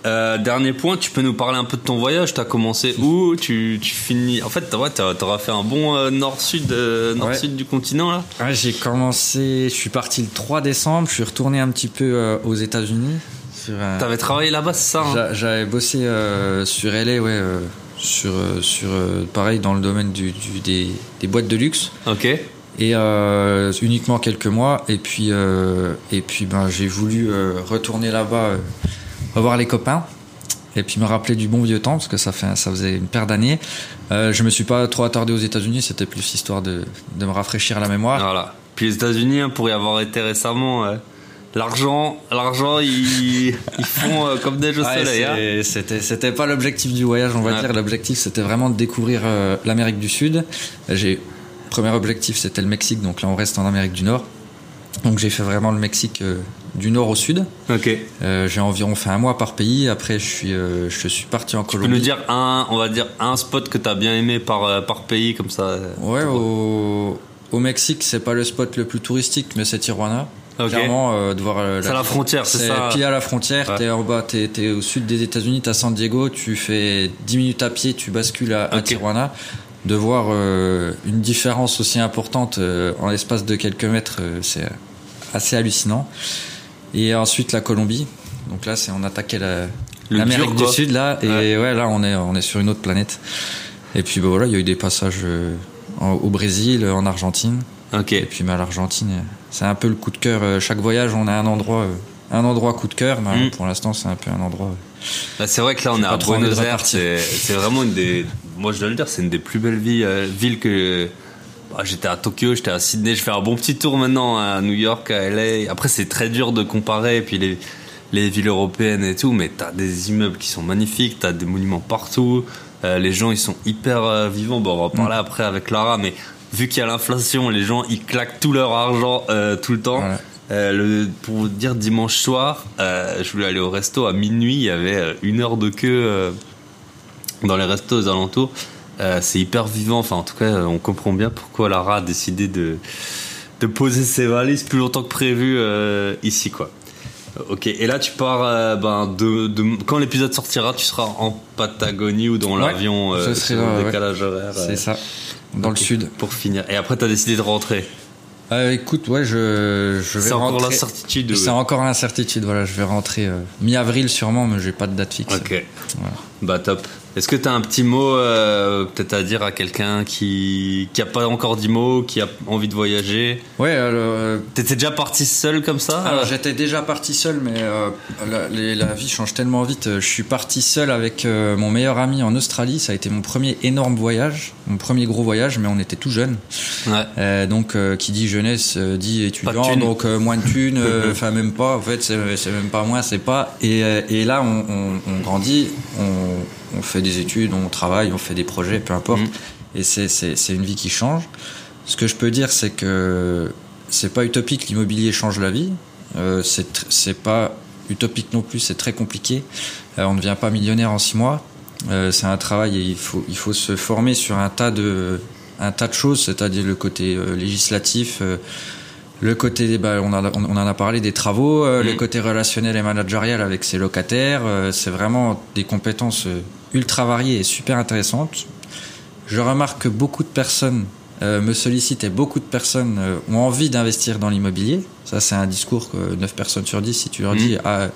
A: Dernier point, tu peux nous parler un peu de ton voyage? T'as commencé où? Tu tu finis. En fait, ouais, t'auras fait un bon nord-sud, nord-sud du continent là?
B: J'ai commencé, je suis parti le 3 décembre, je suis retourné un petit peu aux États-Unis. Sur
A: T'avais travaillé là-bas, c'est ça hein
B: J'a- J'avais bossé euh, sur LA, ouais, euh, sur, euh, sur pareil dans le domaine du, du- des, des boîtes de luxe
A: Ok.
B: et uniquement quelques mois. Et puis, et puis ben, j'ai voulu retourner là-bas, revoir les copains. Et puis me rappeler du bon vieux temps parce que ça fait ça faisait une paire d'années. Euh, je me suis pas trop attardé aux États-Unis, c'était plus histoire de, de me rafraîchir la mémoire.
A: Voilà. Puis les États-Unis, hein, pour y avoir été récemment, l'argent, l'argent, ils, ils font euh, comme des jeux
B: Ouais,
A: soleil. hein.
B: c'était c'était pas l'objectif du voyage on va
A: Ouais.
B: dire l'objectif c'était vraiment de découvrir euh, l'Amérique du Sud j'ai premier objectif c'était le Mexique donc là on reste en Amérique du Nord donc j'ai fait vraiment le Mexique euh, du nord au sud
A: Ok.
B: J'ai environ fait un mois par pays après je suis je suis parti en
A: Tu peux
B: Colombie
A: nous dire un, on va dire un spot que t'as bien aimé par par pays comme ça.
B: ouais au, au Mexique c'est pas le spot le plus touristique mais c'est Tijuana Clairement, euh, de voir euh,
A: C'est à la frontière, c'est ça
B: Pile à la frontière,
A: Ouais.
B: t'es en bas, t'es, t'es au sud des États-Unis, t'as San Diego, tu fais 10 minutes à pied, tu bascules à, à
A: Ok.
B: Tijuana. De voir euh, une différence aussi importante euh, en l'espace de quelques mètres, euh, c'est assez hallucinant. Et ensuite la Colombie. Donc là, c'est on attaquait la, l'Amérique du. Sud là, et
A: Ouais.
B: ouais. là on est on est sur une autre planète. Et puis bah, voilà, il y a eu des passages euh, en- au Brésil, en Argentine.
A: Ok.
B: Et puis bah, l'Argentine, euh, c'est un peu le coup de cœur. euh, Chaque voyage, on a un endroit, euh, un endroit coup de cœur. Bah,
A: Mm.
B: Pour l'instant, c'est un peu un endroit. euh,
A: Bah, c'est vrai que là on est à Buenos Aires, c'est vraiment une des, moi je dois le dire, c'est une des plus belles villes, euh, villes que. bah, j'étais à Tokyo, j'étais à Sydney, je fais un bon petit tour maintenant à New York, à LA. Après c'est très dur de comparer, et puis les les villes européennes et tout, mais t'as des immeubles qui sont magnifiques, t'as des monuments partout, euh, les gens ils sont hyper euh, vivants. Bon, on va en parler après avec Lara, mais vu qu'il y a l'inflation, les gens ils claquent tout leur argent euh, tout le temps.
B: Voilà.
A: Euh, le, pour vous dire, dimanche soir, euh, je voulais aller au resto à minuit. Il y avait une heure de queue dans les restos aux alentours. C'est hyper vivant. Enfin, en tout cas, on comprend bien pourquoi Lara a décidé de, de poser ses valises plus longtemps que prévu ici, quoi. Ok, et là tu pars euh, ben, de, de- quand l'épisode sortira, tu seras en Patagonie ou dans
B: Ouais,
A: l'avion euh,
B: ouais.
A: décalage horaire. euh,
B: C'est ça, dans
A: ok,
B: le sud.
A: Pour finir. Et après, t'as décidé de rentrer.
B: Euh, écoute, ouais, je, je vais
A: C'est encore l'incertitude.
B: C'est encore l'incertitude, voilà, je vais rentrer euh, mi-avril sûrement, mais j'ai pas de date fixe.
A: Ok.
B: Voilà.
A: Bah top. Est-ce que t'as un petit mot euh, peut-être à dire à quelqu'un qui qui a pas encore dit mot, qui a envie de voyager?
B: Ouais, euh,
A: T'étais déjà parti seul comme ça?
B: alors j'étais déjà parti seul, mais euh, la, les- la vie change tellement vite. Je suis parti seul avec mon meilleur ami en Australie. Ça a été mon premier énorme voyage, mon premier gros voyage, mais on était tout jeunes.
A: Ouais.
B: Donc, qui dit jeunesse dit étudiant, donc moins de thunes, enfin même pas. En fait, c'est même pas moins, c'est pas. Et, et là, on, on- on grandit, on, on fait des études, on travaille, on fait des projets, peu importe.
A: Mhm.
B: Et c'est c'est c'est une vie qui change. Ce que je peux dire, c'est que c'est pas utopique. L'immobilier change la vie. Euh, c'est pas utopique non plus. C'est très compliqué. Euh, on ne devient pas millionnaire en six mois. Euh, c'est un travail et il faut il faut se former sur un tas de un tas de choses, c'est-à-dire le côté euh, législatif, le côté, bah, on, en a, on en a parlé des travaux, euh, le
A: Mhm.
B: côté relationnel et managérial avec ses locataires. euh, c'est vraiment des compétences euh, ultra variées et super intéressantes. Je remarque que beaucoup de personnes euh, me sollicitent et beaucoup de personnes euh, ont envie d'investir dans l'immobilier. Ça, c'est un discours que 9 personnes sur 10, si tu leur
A: Mhm.
B: dis, ah,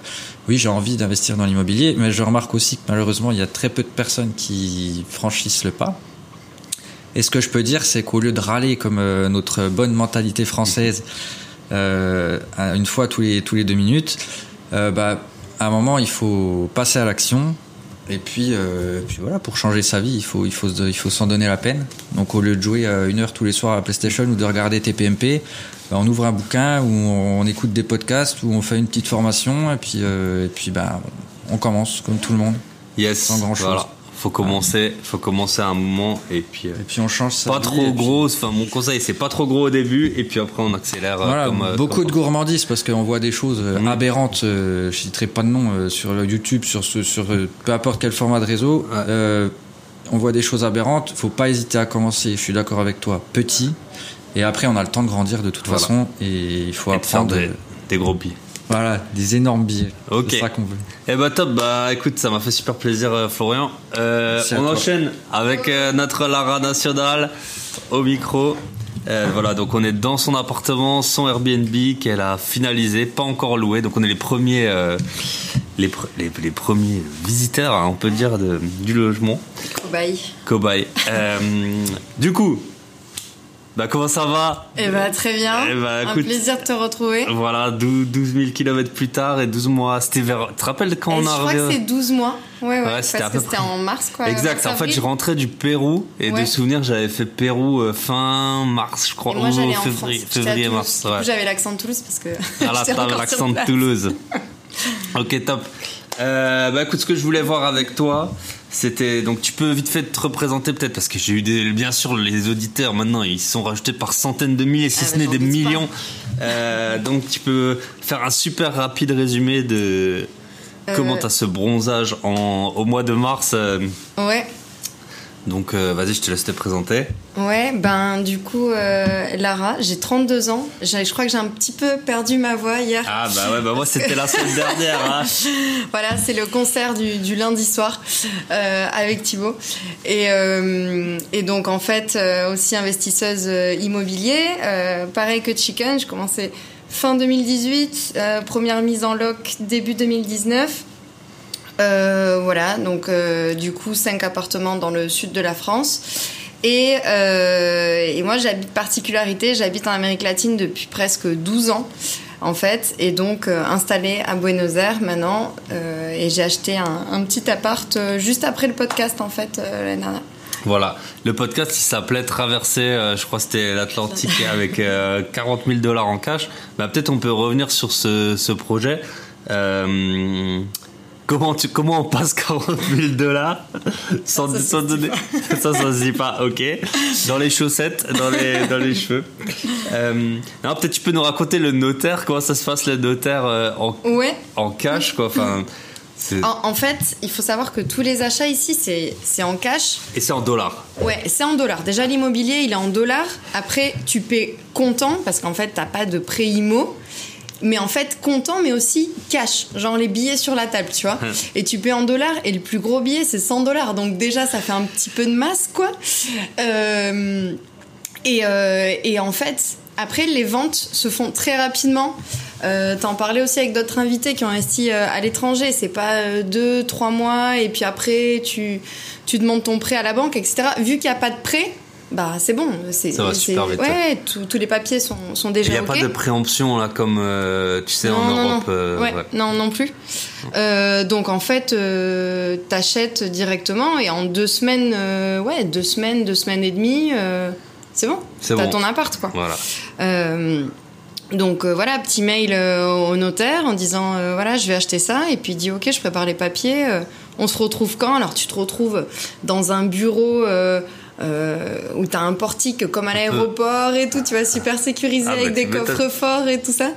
B: oui, j'ai envie d'investir dans l'immobilier, mais je remarque aussi que malheureusement, il y a très peu de personnes qui franchissent le pas. Et ce que je peux dire, c'est qu'au lieu de râler comme euh, notre bonne mentalité française, euh, une fois tous les, tous les deux minutes, euh, bah, à un moment, il faut passer à l'action. Et puis, euh, puis voilà, pour changer sa vie, il faut, il faut, il faut s'en donner la peine. Donc, au lieu de jouer euh, une heure tous les soirs à la PlayStation ou de regarder TPMP, bah, on ouvre un bouquin ou on écoute des podcasts ou on fait une petite formation et puis, euh, et puis bah, on commence comme tout le monde.
A: Yes.
B: Sans grand-chose.
A: Voilà. Faut commencer, faut commencer à un moment et puis euh,
B: Et puis on change sa
A: pas trop
B: puis-
A: gros. Enfin, mon conseil, c'est pas trop gros au début et puis après on accélère. euh,
B: Voilà,
A: comme, euh,
B: beaucoup
A: comme-
B: de gourmandise parce qu'on voit des choses
A: Mhm.
B: aberrantes. euh, je citerai pas de nom euh, sur YouTube, sur ce, sur euh, peu importe quel format de réseau.
A: Ouais.
B: on voit des choses aberrantes. Faut pas hésiter à commencer. Je suis d'accord avec toi. Petit. Et après, on a le temps de grandir de toute
A: Voilà.
B: façon. Et il faut
A: et de faire
B: apprendre.
A: des, des gros billes.
B: Voilà, des énormes billets.
A: Ok.
B: C'est ça qu'on veut.
A: Eh bah top, bah écoute, ça m'a fait super plaisir euh, Florian. Euh, on
B: toi.
A: enchaîne avec euh, notre Lara nationale au micro. Euh, voilà, donc on est dans son appartement, son Airbnb qu'elle a finalisé, pas encore loué. Donc on est les premiers, euh, les, pre- les, les premiers visiteurs, hein, on peut dire, de, du logement. Cobaye. Euh, du coup, bah comment ça va
C: Eh bah très bien.
A: Eh bah,
C: Un
A: écoute.
C: plaisir de te retrouver.
A: Voilà, 12, 12 000 km plus tard et 12 mois. C'était vers. Tu te rappelles quand
C: Et
A: on
C: je
A: a
C: crois que c'est 12 mois. Ouais, ouais.
A: Ouais, c'était
C: que c'était en mars, quoi.
A: Exact. En fait, je rentrais du Pérou et de souvenir, j'avais fait Pérou euh, fin mars, je crois,
C: Et moi,
A: ou
C: en
A: février,
C: France.
A: Février mars. Ouais.
C: j'avais l'accent de Toulouse parce que.
A: Voilà,
C: j'étais
A: t'avais l'accent de. Toulouse. ok, top. Euh, bah écoute, ce que je voulais voir avec toi, c'était donc tu peux vite fait te représenter peut-être parce que j'ai eu des, bien sûr les auditeurs maintenant ils sont rajoutés par centaines de milliers, si
C: Ah,
A: ce n'est des millions. Euh, donc tu peux faire un super rapide résumé de comment
C: Euh.
A: t'as ce bronzage en, au mois de mars. euh,
C: Ouais.
A: Donc euh, vas-y, je te laisse te présenter.
C: Ouais, ben du coup, euh, Lara, j'ai 32 ans. Je crois que j'ai un petit peu perdu ma voix hier.
A: Ah bah ouais, bah moi c'était la semaine dernière. Hein.
C: Voilà, c'est le concert du, du lundi soir euh, avec Thibaut. Et, et donc, en fait, aussi investisseuse immobilier. Pareil que Chicken, je commençais fin 2018, euh, première mise en loc début 2019. Euh, voilà, donc euh, du coup, cinq appartements dans le sud de la France. Et, euh, et moi, j'habite particularité, j'habite en Amérique latine depuis presque 12 ans, en fait, et donc installée à Buenos Aires maintenant. et j'ai acheté un, un petit appart juste après le podcast, en fait, l'année dernière.
A: Voilà, le podcast il s'appelait Traverser, euh, je crois que c'était l'Atlantique avec euh, 40 000 dollars en cash. Bah, Peut-être on peut revenir sur ce, ce projet. Euh, comment, tu, comment on passe 40 000 dollars sans,
C: Ça,
A: sans donner Ça, ça se dit pas, ok. Dans les chaussettes, dans les, dans les cheveux. Euh, non, peut-être tu peux nous raconter le notaire, comment ça se passe le notaire euh, en,
C: Ouais,
A: en cash, quoi. Enfin, c'est-
C: en, en fait, il faut savoir que tous les achats ici, c'est c'est en cash.
A: et c'est en dollars.
C: Ouais, c'est en dollars. Déjà, l'immobilier, il est en dollars. Après, tu paies comptant parce qu'en fait, t'as pas de prêt IMO. Mais en fait comptant, mais aussi cash, genre les billets sur la table, tu vois. et tu payes en dollars, et le plus gros billet, c'est 100 dollars. Donc déjà, ça fait un petit peu de masse, quoi. Euh, et, euh, et en fait, après, les ventes se font très rapidement. Euh, T'en parlais aussi avec d'autres invités qui ont investi euh, à l'étranger. C'est pas deux, trois mois et puis après tu, tu demandes ton prêt à la banque, etc. Vu qu'il n'y a pas de prêt, bah c'est bon. C'est,
A: Ça va
C: c'est-
A: super vite,
C: Ouais, tous- tous les papiers sont, sont
A: Il
C: déjà
A: n'y a
C: ok.
A: pas de préemption là comme euh, tu sais en
C: Non, non,
A: Europe.
C: non.
A: euh,
C: ouais,
A: ouais.
C: non, non plus. Euh, donc en fait, euh, t'achètes directement et en deux semaines, euh, ouais, deux semaines, deux semaines et demie, euh, c'est bon. T'as
A: bon.
C: ton appart, quoi.
A: Voilà.
C: Donc voilà, petit mail au notaire en disant voilà, je vais acheter ça et puis il dit ok, je prépare les papiers. on se retrouve quand? Alors tu te retrouves dans un bureau. Euh, où t'as un portique comme à l'aéroport et tout, tu vois, super sécurisé
A: Ah, bah,
C: avec des coffres forts et tout ça.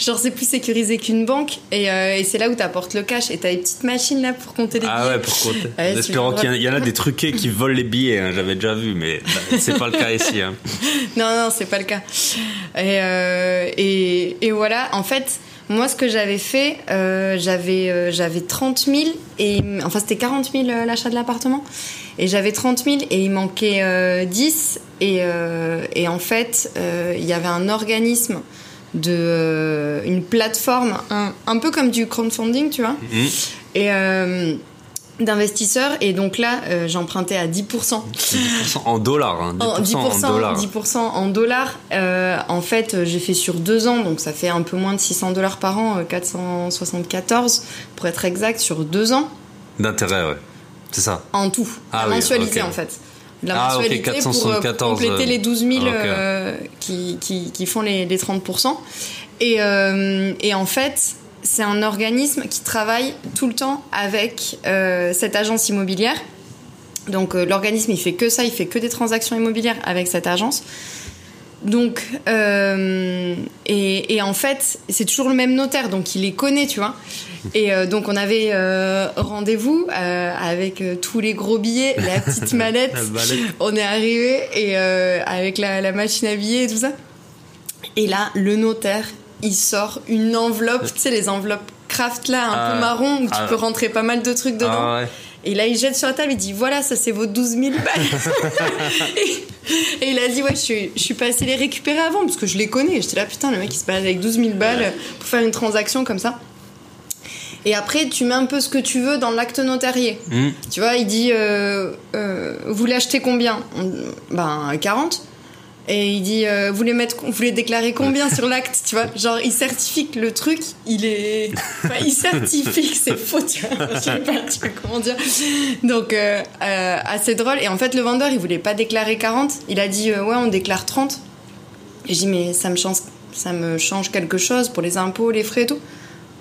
C: Genre c'est plus sécurisé qu'une banque et, euh, et c'est là où t'apportes le cash et t'as des petites machines là pour compter les
A: Ah
C: billets.
A: ouais, pour compter.
C: Ouais,
A: en espérant qu'il y en a- des truqués qui volent les billets, hein, j'avais déjà vu, mais c'est pas le cas ici. hein.
C: Non, non, c'est pas le cas. Et, euh, et, et voilà, en fait, moi, ce que j'avais fait, euh, j'avais euh, j'avais 30 000, et, enfin, c'était 40 000 euh, l'achat de l'appartement. Et j'avais 30 000 et il manquait euh, 10. Et, euh, et en fait, euh, il y avait un organisme de euh, une plateforme un, un peu comme du crowdfunding tu vois
A: Mhm.
C: et euh, d'investisseurs et donc là euh, j'empruntais à 10%
A: 10% en dollars. Hein, 10%,
C: en 10%,
A: en dollars.
C: 10% en dollars. Euh, en fait, euh, j'ai fait sur deux ans, donc ça fait un peu moins de 600 dollars par an, euh, 474 pour être exact, sur deux ans
A: D'intérêt, ouais. C'est ça.
C: en tout.
A: Ah
C: la
A: oui,
C: mensualité en fait. La
A: Ah,
C: mensualité pour euh,
A: 474,
C: compléter les 12 000
A: ok.
C: euh, qui, qui, qui font les, les 30%. Et, euh, et en fait, c'est un organisme qui travaille tout le temps avec euh, cette agence immobilière. Donc euh, l'organisme, il fait que ça, il fait que des transactions immobilières avec cette agence. Donc, euh, et, et en fait, c'est toujours le même notaire, donc il les connaît, tu vois. Et euh, donc, on avait euh, rendez-vous avec tous les gros billets, la petite mallette. On est arrivé et avec la, la machine à billets et tout ça. Et là, le notaire, il sort une enveloppe, tu sais, les enveloppes craft là, un
A: Ah,
C: peu marron, où tu
A: ah.
C: peux rentrer pas mal de trucs dedans.
A: Ah ouais.
C: Et là, il jette sur la table, il dit voilà, ça c'est vos 12 000 balles. et, et il a dit ouais, je suis, je suis passé les récupérer avant parce que je les connais. J'étais là, putain, le mec il se balade avec 12 000 balles pour faire une transaction comme ça. Et après, tu mets un peu ce que tu veux dans l'acte notarié.
A: Hmm.
C: Tu vois, il dit euh, euh, vous l'achetez combien? Ben 40. Et il dit euh, vous voulez mettre vous voulez déclarer combien sur l'acte, tu vois? Genre il certifie que le truc, il est enfin, il certifie que c'est faux, tu vois? Je sais pas, tu vois comment dire. Donc euh, euh, assez drôle et en fait le vendeur, il voulait pas déclarer 40, il a dit euh, ouais, on déclare 30. Et je dis mais ça me change ça me change quelque chose pour les impôts, les frais et tout.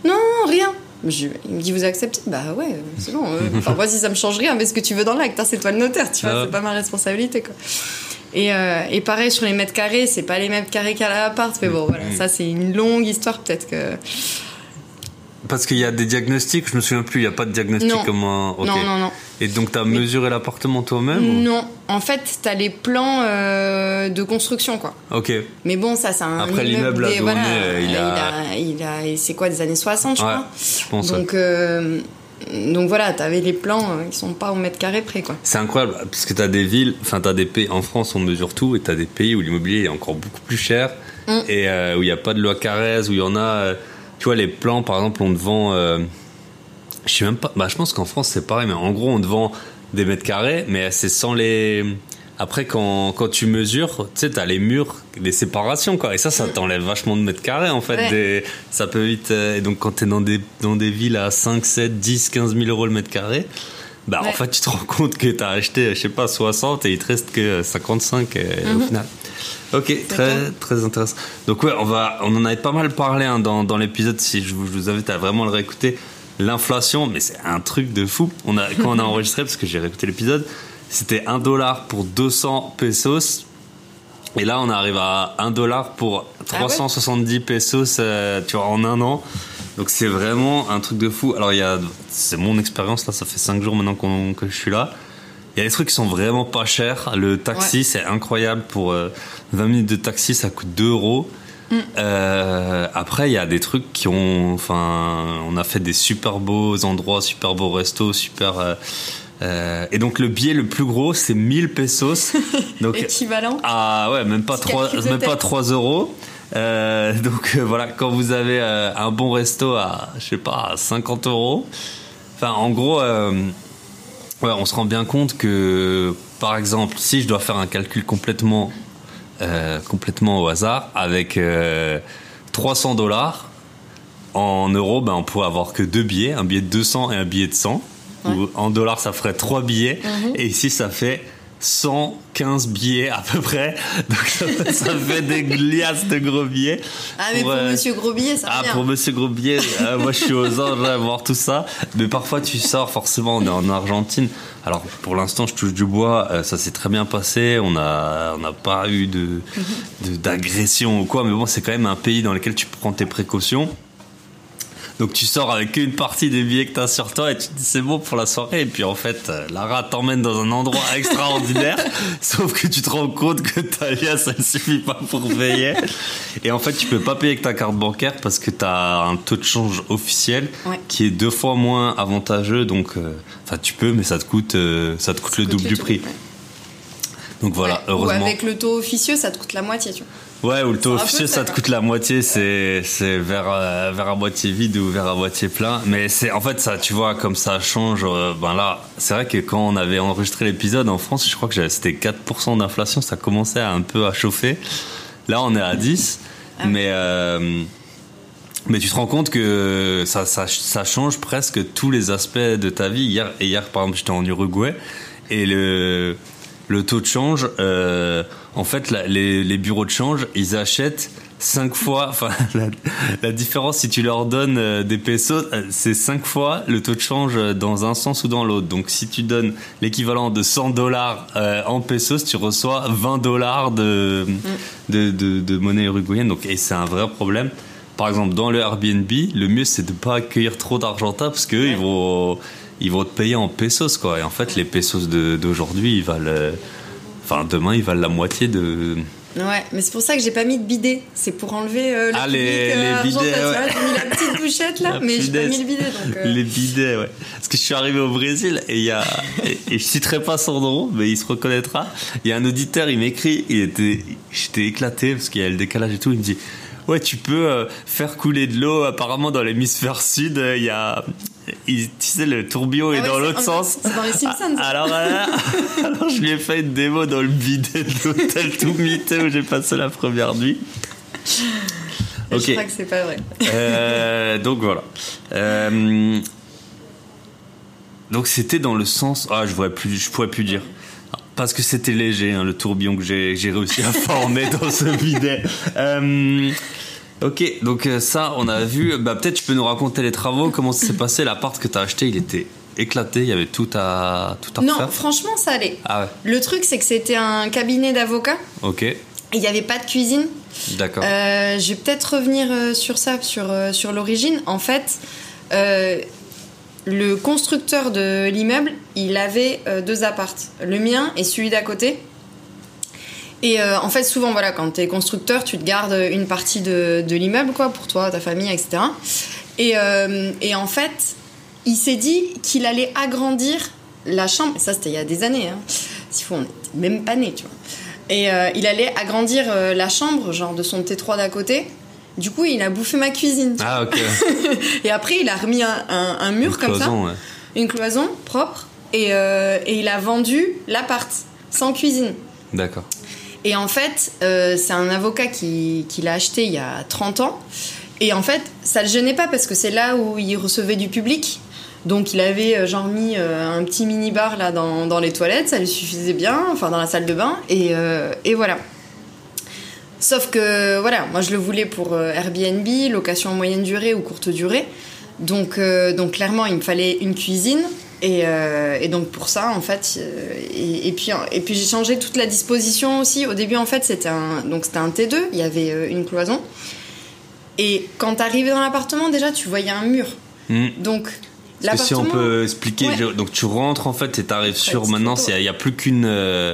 C: Non, rien. Je- il me dit vous acceptez? Bah ouais, c'est bon. euh, Enfin moi si ça me change rien, mais ce que tu veux dans l'acte, hein, c'est toi le notaire, tu vois,
A: Ah.
C: c'est pas ma responsabilité quoi. Et, euh, et pareil sur les mètres carrés, c'est pas les mètres carrés qu'à l'appart, mais bon voilà, ça c'est une longue histoire peut-être que.
A: Parce qu'il y a des diagnostics, je me souviens plus, il n'y a pas de diagnostic
C: Non.
A: comme un. ok.
C: Non non non.
A: Et donc tu as mesuré l'appartement toi-même ou-
C: Non, en fait t'as les plans euh, de construction quoi.
A: Ok.
C: Mais bon ça c'est un
A: Après, l'immeuble là
C: des-
A: d'où on est, euh, il
C: il
A: a-
C: a, il a- c'est quoi des années 60 je
A: Ouais,
C: crois.
A: je pense. ouais.
C: Donc euh, donc voilà, t'avais les plans euh, qui sont pas au mètre carré près quoi.
A: C'est incroyable, parce que tu as des villes, enfin tu as des pays, en France on mesure tout, et tu as des pays où l'immobilier est encore beaucoup plus cher,
C: Mm.
A: et euh, où il n'y a pas de loi Carrez, où il y en a, euh, tu vois, les plans par exemple, on te vend, euh, je sais même pas, bah je pense qu'en France c'est pareil, mais en gros on te vend des mètres carrés, mais c'est sans les. Après, quand, quand tu mesures, tu sais, t'as les murs, les séparations, quoi. Et ça, ça t'enlève vachement de mètres carrés, en fait.
C: Ouais.
A: Des- ça peut vite. euh, et donc, quand t'es dans des, dans des villes à 5, 7, 10, 15 000 euros le mètre carré, bah, en fait, tu te rends compte que t'as acheté, je sais pas, 60 et il te reste que 55 euh, au final. Ok, très, très intéressant. Donc, ouais, on, va, on en avait pas mal parlé hein, dans, dans l'épisode. Si je vous, je vous invite à vraiment le réécouter. L'inflation, mais c'est un truc de fou. On a, quand on a enregistré, parce que j'ai réécouté l'épisode, c'était 1 dollar pour 200 pesos. Et là, on arrive à 1 dollar pour
C: Ah ouais
A: 370 pesos, euh, tu vois, en un an. Donc c'est vraiment un truc de fou. Alors il y a, c'est mon expérience là, ça fait 5 jours maintenant qu'on- que je suis là. Il y a des trucs qui sont vraiment pas chers. Le taxi,
C: Ouais.
A: c'est incroyable. Pour euh, 20 minutes de taxi, ça coûte 2 euros. Euh, après, il y a des trucs qui ont. Enfin, on a fait des super beaux endroits, super beaux restos, super. Euh, et donc le billet le plus gros c'est 1000 pesos. Donc,
C: Équivalent.
A: ah ouais, même pas
C: Petit
A: 3,
C: calcul de
A: même pas
C: tête.
A: 3 euros. Euh, donc euh, voilà, quand vous avez un bon resto à, je sais pas, à 50 euros, enfin en gros, ouais, on se rend bien compte que, par exemple, si je dois faire un calcul complètement, complètement au hasard, avec euh, 300 dollars, en euros, ben, on pourrait avoir que deux billets, un billet de 200 et un billet de 100. En dollars, ça ferait trois billets.
C: Mhm.
A: Et ici, ça fait 115 billets à peu près. Donc ça, ça fait des liasses de gros billets.
C: Ah, mais pour
A: euh,
C: Monsieur Gros Billet, ça
A: ah,
C: revient.
A: pour Monsieur Gros Billet, euh, moi je suis aux anges à voir tout ça. Mais parfois tu sors, forcément, on est en Argentine. Alors pour l'instant, je touche du bois, euh, ça s'est très bien passé. On n'a on pas eu de- d'agression ou quoi. Mais bon, c'est quand même un pays dans lequel tu prends tes précautions. Donc tu sors avec une partie des billets que tu as sur toi et tu te dis c'est bon pour la soirée. Et puis en fait, euh, Lara t'emmène dans un endroit extraordinaire, sauf que tu te rends compte que ta liasse, elle suffit pas pour payer. Et en fait, tu peux pas payer avec ta carte bancaire parce que tu as un taux de change officiel
C: Ouais.
A: qui est deux fois moins avantageux. Donc, euh, enfin, tu peux, mais ça te coûte, euh, ça te coûte le double du prix. Donc voilà,
C: Ouais.
A: heureusement.
C: Ou avec le taux officieux, ça te coûte la moitié, tu vois.
A: Ouais, ou le taux officieux,
C: ça,
A: ça te
C: quoi.
A: coûte la moitié, c'est c'est vers euh, vers à moitié vide ou vers à moitié plein. Mais c'est en fait ça, tu vois, comme ça change. euh, ben là, c'est vrai que quand on avait enregistré l'épisode en France, je crois que c'était 4% d'inflation, ça commençait à un peu à chauffer. Là, on est à 10,
C: Ah.
A: mais euh, mais tu te rends compte que ça, ça, ça change presque tous les aspects de ta vie. Hier, hier par exemple, j'étais en Uruguay et le, le taux de change, euh, en fait, la- les, les bureaux de change, ils achètent cinq fois, enfin, la, la différence, si tu leur donnes euh, des pesos, euh, c'est cinq fois le taux de change dans un sens ou dans l'autre. Donc, si tu donnes l'équivalent de 100 dollars euh, en pesos, tu reçois 20 dollars de, de, de, de monnaie uruguayenne. Donc, et c'est un vrai problème. Par exemple, dans le Airbnb, le mieux c'est de pas accueillir trop d'Argentins parce qu'eux, ils vont, ils vont te payer en pesos, quoi. Et en fait, les pesos d'aujourd'hui, ils valent, euh, enfin, demain, ils valent la moitié de,
C: Ouais, mais c'est pour ça que j'ai pas mis de bidet. C'est pour enlever euh, le
A: Ah,
C: public,
A: les-
C: euh,
A: les bidets, ouais.
C: J'ai mis la petite bouchette là,
A: La
C: mais j'ai pas mis le bidet. Donc, euh,
A: Les bidets, ouais. Parce que je suis arrivé au Brésil et il y a, et, et je citerai pas son nom, mais il se reconnaîtra. Il y a un auditeur, il m'écrit, il était, j'étais éclaté parce qu'il y a le décalage et tout. Il me dit, ouais, tu peux euh, faire couler de l'eau. Apparemment, dans l'hémisphère sud, euh, il y a, il- tu sais, le tourbillon est
C: Ah ouais,
A: dans l'autre
C: en-
A: sens.
C: c'est dans les Simpsons.
A: Alors, euh, alors, je lui ai fait une démo dans le bidet de l'hôtel tout miteux où j'ai passé la première nuit.
C: Je crois que c'est pas vrai.
A: Euh, donc voilà. Euh, donc c'était dans le sens. Ah, je pourrais plus, je pourrais plus dire. Parce que c'était léger, hein, le tourbillon que j'ai j'ai réussi à former dans ce bidet. Ok, donc euh, ça, on a vu. Bah, Peut-être tu peux nous raconter les travaux, comment ça s'est passé. L'appart que tu as acheté, il était éclaté, il y avait tout à, tout à
C: Non,
A: refaire.
C: franchement, ça allait.
A: Ah ouais,
C: Le truc, c'est que c'était un cabinet d'avocats.
A: ok,
C: Il n'y avait pas de cuisine.
A: d'accord.
C: Euh, je vais peut-être revenir euh, sur ça, sur, euh, sur l'origine. En fait, le constructeur de l'immeuble, il avait deux appartes, le mien et celui d'à côté. Et euh, en fait, souvent, voilà, quand tu es constructeur, tu te gardes une partie de, de l'immeuble, quoi, pour toi, ta famille, etc. Et, euh, et en fait, il s'est dit qu'il allait agrandir la chambre. Ça, c'était il y a des années. Hein. S'il faut, on n'était même pas nés, tu vois. Et euh, il allait agrandir la chambre, genre de son T3 d'à côté. Du coup, il a bouffé ma cuisine.
A: Ah ok.
C: Et après, il a remis un, un- un mur
A: Une
C: comme
A: cloison, ouais.
C: ça, une cloison propre, et, et il a vendu l'appart sans cuisine.
A: D'accord.
C: Et en fait, euh, c'est un avocat qui, l'a acheté il y a 30 ans. Et en fait, ça le gênait pas parce que c'est là où il recevait du public. Donc il avait euh, genre mis euh, un petit mini-bar là dans, les toilettes, ça lui suffisait bien, enfin dans la salle de bain, et, voilà. Sauf que voilà, moi je le voulais pour Airbnb, location moyenne durée ou courte durée. Donc, donc clairement, il me fallait une cuisine. Et, euh, et donc pour ça, en fait, euh, et, et puis, et puis j'ai changé toute la disposition aussi. Au début, en fait, c'était un, donc c'était un T2, il y avait euh, une cloison. Et quand t'arrivais dans l'appartement, déjà, tu voyais un mur.
A: Hmm.
C: Donc
A: Parce que si on peut expliquer,
C: Ouais.
A: donc tu rentres en fait et t'arrives sur maintenant, il n'y a, plus qu'une. euh,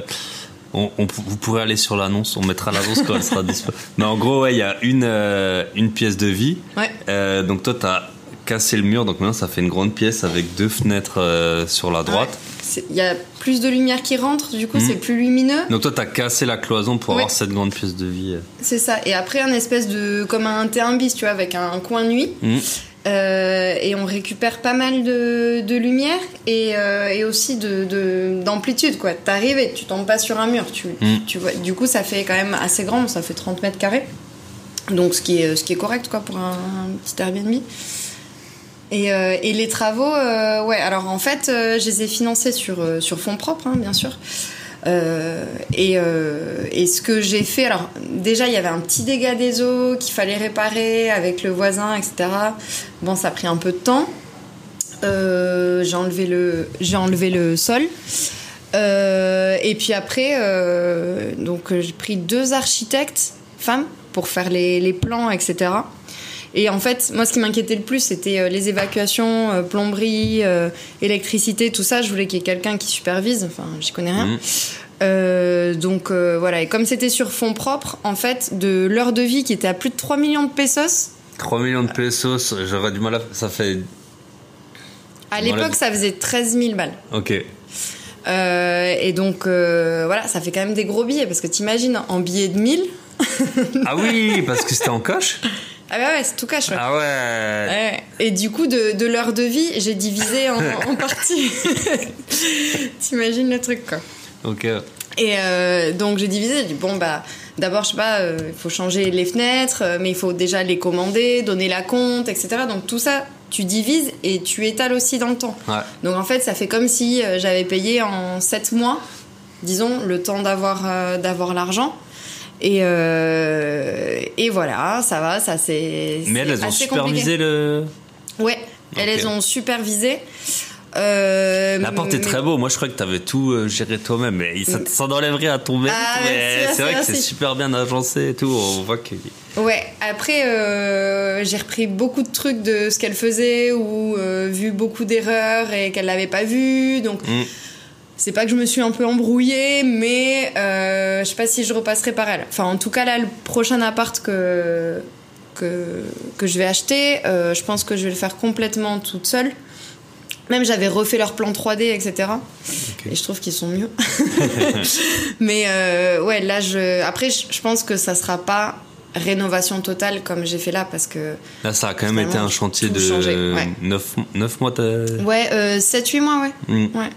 A: on, on- vous pourrez aller sur l'annonce, on mettra l'annonce quand elle sera disponible. Mais en gros, ouais, il y a une, euh, une pièce de vie.
C: Ouais.
A: Donc toi, t'as cassé le mur, donc maintenant ça fait une grande pièce avec deux fenêtres euh, sur la droite.
C: Ouais. C'est- Il y a plus de lumière qui rentre, du coup
A: Mhm.
C: c'est plus lumineux.
A: Donc toi, t'as cassé la cloison pour
C: Ouais.
A: avoir cette grande pièce de vie.
C: C'est ça. Et après, un espèce de. comme un T1 bis, tu vois, avec un coin nuit.
A: Mhm.
C: Euh, et on récupère pas mal de, de lumière et, euh, et aussi de, de- d'amplitude, quoi. T'arrives et tu tombes pas sur un mur. Tu,
A: Mhm.
C: tu vois. Du coup, ça fait quand même assez grand, ça fait 30 mètres carrés. Donc, ce qui est, ce qui est correct, quoi, pour un, un petit Airbnb. Et, euh, et les travaux, euh, ouais, alors en fait, euh, je les ai financés sur, sur fonds propres, hein, bien sûr. Et, ce que j'ai fait, alors déjà il y avait un petit dégât des eaux qu'il fallait réparer avec le voisin, etc. Bon, ça a pris un peu de temps. J'ai enlevé le, enlevé le sol. Et puis après, donc j'ai pris deux architectes femmes pour faire les plans, etc. Et en fait, moi, ce qui m'inquiétait le plus, c'était euh, les évacuations, euh, plomberie, euh, électricité, tout ça. Je voulais qu'il y ait quelqu'un qui supervise. Enfin, j'y connais rien.
A: Mhm.
C: Euh, donc euh, voilà, et comme c'était sur fonds propres, en fait, de l'heure de vie qui était à plus de 3 millions de pesos,
A: 3 millions de pesos, j'aurais du mal à... Ça fait...
C: à l'époque, ça faisait 13 000 balles.
A: Ok.
C: Euh, et donc euh, voilà, ça fait quand même des gros billets, parce que t'imagines, en billets de 1000,
A: Ah oui, parce que c'était en coche?
C: ah ouais, ouais, c'est tout cash, ouais.
A: Ah ouais
C: Ouais. Et du coup, de, de l'heure de vie, j'ai divisé en, en parties. T'imagines le truc, quoi.
A: Ok.
C: Et euh, donc j'ai divisé, j'ai dit bon bah d'abord je sais pas, euh, il faut changer les fenêtres, euh, mais il faut déjà les commander, donner la compte, etc. Donc tout ça tu divises et tu étales aussi dans le temps.
A: Ouais.
C: Donc en fait ça fait comme si j'avais payé en 7 mois, disons, le temps d'avoir d'avoir l'argent. Et, euh, et voilà, ça va, ça c'est.
A: Mais elles, ont supervisé le...
C: Ouais, elles, elles ont supervisé. Euh,
A: L'appart est
C: mais-
A: très beau. Moi, je crois que t'avais tout euh, géré toi-même. Mais ça, ça enlèverait à ton mérite.
C: Ah,
A: mais
C: c'est
A: vrai que c'est super bien agencé et tout. On voit que.
C: Ouais, après euh, j'ai repris beaucoup de trucs de ce qu'elle faisait ou euh, vu beaucoup d'erreurs et qu'elle l'avait pas vu. Donc
A: Mm.
C: C'est pas que je me suis un peu embrouillée, mais euh, je sais pas si je repasserai par elle. Enfin, en tout cas, là, le prochain appart que, que, que je vais acheter, euh, je pense que je vais le faire complètement toute seule. Même j'avais refait leur plan 3D, etc. Et je trouve qu'ils sont mieux. mais euh, ouais, là, je... après, je pense que ça sera pas rénovation totale comme j'ai fait là parce que
A: Là, ça a quand même été un chantier de
C: ouais.
A: 9, mois. t'as-
C: ouais euh, 7 8 mois ouais
A: Mm.
C: ouais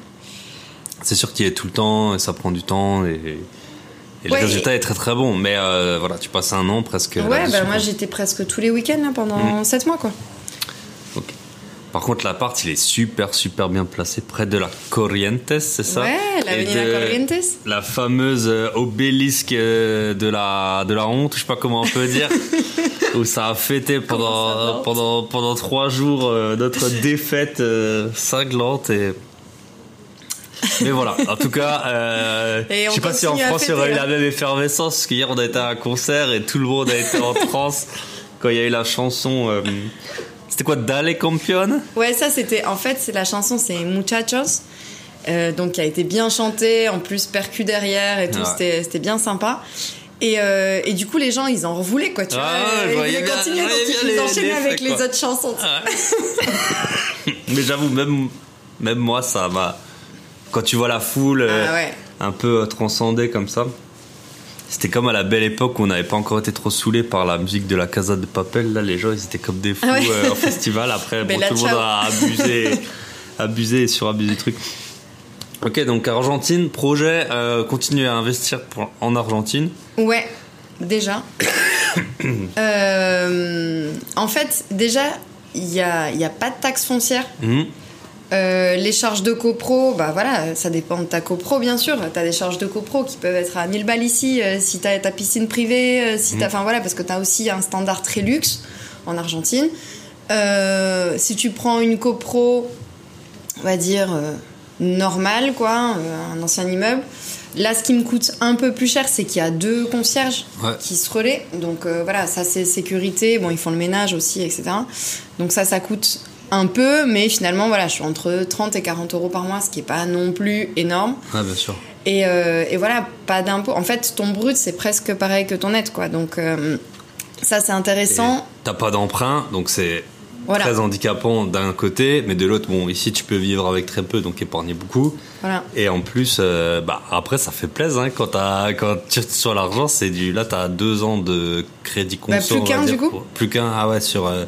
A: C'est sûr qu'il y est tout le temps et ça prend du temps. Et, et
C: Ouais,
A: le résultat est très très bon. Mais euh, voilà, tu passes un an presque.
C: ouais bah moi j'étais presque tous les week-ends pendant 7 mois quoi
A: Ok. Par contre, l'appart, il est super, super bien placé près de la Corrientes, c'est ça?
C: Ouais l'avenida
A: de-
C: Corrientes
A: La fameuse euh, obélisque euh, de la, de la honte, je sais pas comment on peut dire, où ça a fêté pendant, pendant, pendant trois jours euh, notre défaite euh, cinglante. Et... Mais voilà, en tout cas, euh, je sais pas si en France il y aurait eu la même effervescence, parce qu'hier on a été à un concert et tout le monde a été en transe quand il y a eu la chanson. euh, C'était quoi, Dale Campione?
C: Ouais ça c'était en fait c'est la chanson c'est Muchachos euh, donc qui a été bien chantée en plus percu derrière et tout
A: Ouais.
C: c'était bien sympa et, euh, et du coup les gens ils en revoulaient quoi tu
A: Ah
C: vois ils
A: je
C: donc ils
A: les-
C: enchaînaient
A: les
C: avec les autres chansons
A: Mais j'avoue, même, même moi, ça m'a. Quand tu vois la foule euh,
C: ah ouais
A: un peu euh, transcendée comme ça, c'était comme à la belle époque où on n'avait pas encore été trop saoulé par la musique de la Casa de Papel. Là, les gens, ils étaient comme des fous
C: Ah ouais.
A: euh, en festival. Après, bon,
C: Bella
A: tout le monde a abusé, abusé et surabusé du truc. Ok, donc Argentine, projet, euh, continuer à investir pour- en Argentine.
C: Ouais, déjà. Euh, en fait, déjà, il n'y a, y a pas de taxe foncière.
A: Mhm.
C: Euh, les charges de copro, bah voilà, ça dépend de ta copro, bien sûr. Tu as des charges de copro qui peuvent être à 1000 balles ici, euh, si tu as ta piscine privée, euh, si t'as, enfin voilà, parce que tu as aussi un standard très luxe en Argentine. Euh, si tu prends une copro, on va dire normale, quoi, un ancien immeuble. Là, ce qui me coûte un peu plus cher, c'est qu'il y a deux concierges
A: Ouais.
C: qui se relaient. Donc euh, voilà, ça c'est sécurité. Bon, ils font le ménage aussi, etc. Donc ça, ça coûte un peu, mais finalement, voilà, je suis entre 30 et 40 euros par mois, ce qui est pas non plus énorme.
A: Ouais, bien sûr.
C: Et, euh, et voilà, pas d'impôt. En fait, ton brut, c'est presque pareil que ton net, quoi. Donc, euh, ça, c'est intéressant.
A: T'as pas d'emprunt, donc c'est
C: Voilà.
A: très handicapant d'un côté, mais de l'autre, bon, ici tu peux vivre avec très peu, donc épargner beaucoup.
C: Voilà.
A: Et en plus, euh, bah, après, ça fait plaisir hein, quand, t'as- quand tu sur l'argent. C'est du là, t'as deux ans de crédit conso.
C: Bah, plus qu'un, du coup.
A: pour- Plus qu'un, ah ouais, sur euh,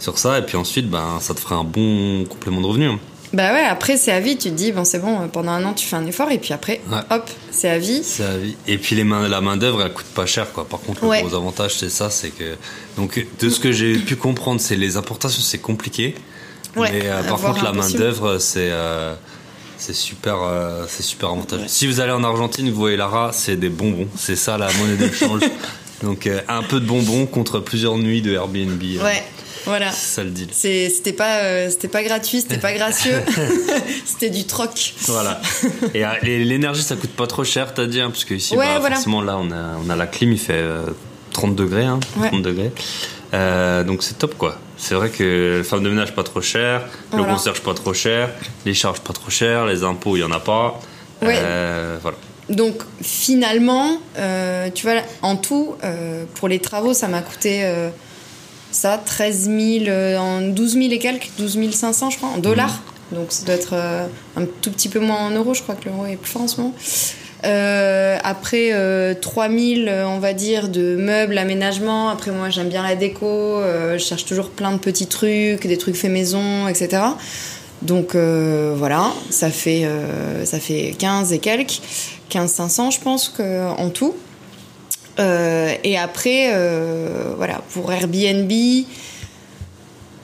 A: sur ça. Et puis ensuite, ben, ça te ferait un bon complément de revenu. hein.
C: Bah ouais, après, c'est à vie. Tu te dis, bon, c'est bon, euh, pendant un an, tu fais un effort. Et puis après,
A: Ouais.
C: hop, c'est à vie.
A: C'est la vie. Et puis les mains, la main d'œuvre, elle coûte pas cher, quoi. Par contre, le
C: Ouais.
A: gros avantage, c'est ça, c'est que donc de ce que j'ai pu comprendre, c'est les importations, c'est compliqué.
C: Ouais,
A: mais euh, par contre, la main
C: impossible.
A: d'œuvre, c'est euh, c'est super, euh, c'est super avantageux. Si vous allez en Argentine, vous voyez Lara, c'est des bonbons. C'est ça la monnaie d'échange. donc un peu de bonbons contre plusieurs nuits de Airbnb.
C: Ouais, voilà.
A: Ça le deal.
C: C'était pas, euh, c'était pas gratuit, c'était pas gracieux. c'était du troc.
A: Voilà. Et euh, et l'énergie, ça coûte pas trop cher, t'as dit, hein, parce que ici,
C: Ouais,
A: bah,
C: voilà.
A: forcément, là, on a, on a la clim, il fait euh, 30 degrés, hein,
C: Ouais.
A: 30 degrés. Euh, donc c'est top, quoi. C'est vrai que la femme de ménage pas trop cher, le concierge pas trop cher, les charges pas trop cher, les impôts, il y en a pas.
C: Ouais.
A: Euh, voilà.
C: Donc finalement, euh, tu vois, en tout, euh, pour les travaux, ça m'a coûté euh, ça, 13 000, euh, en 12 000 et quelques, 12 500 je crois, en dollars. Donc ça doit être euh, un tout petit peu moins en euros, je crois que l'euro est plus fort en ce moment. Euh, après euh, 3000 euh, on va dire de meubles aménagement après moi j'aime bien la déco euh, je cherche toujours plein de petits trucs des trucs faits maison etc donc voilà ça fait ça fait 15 et quelques 15 500 je pense que en tout Euh, et après euh, voilà pour Airbnb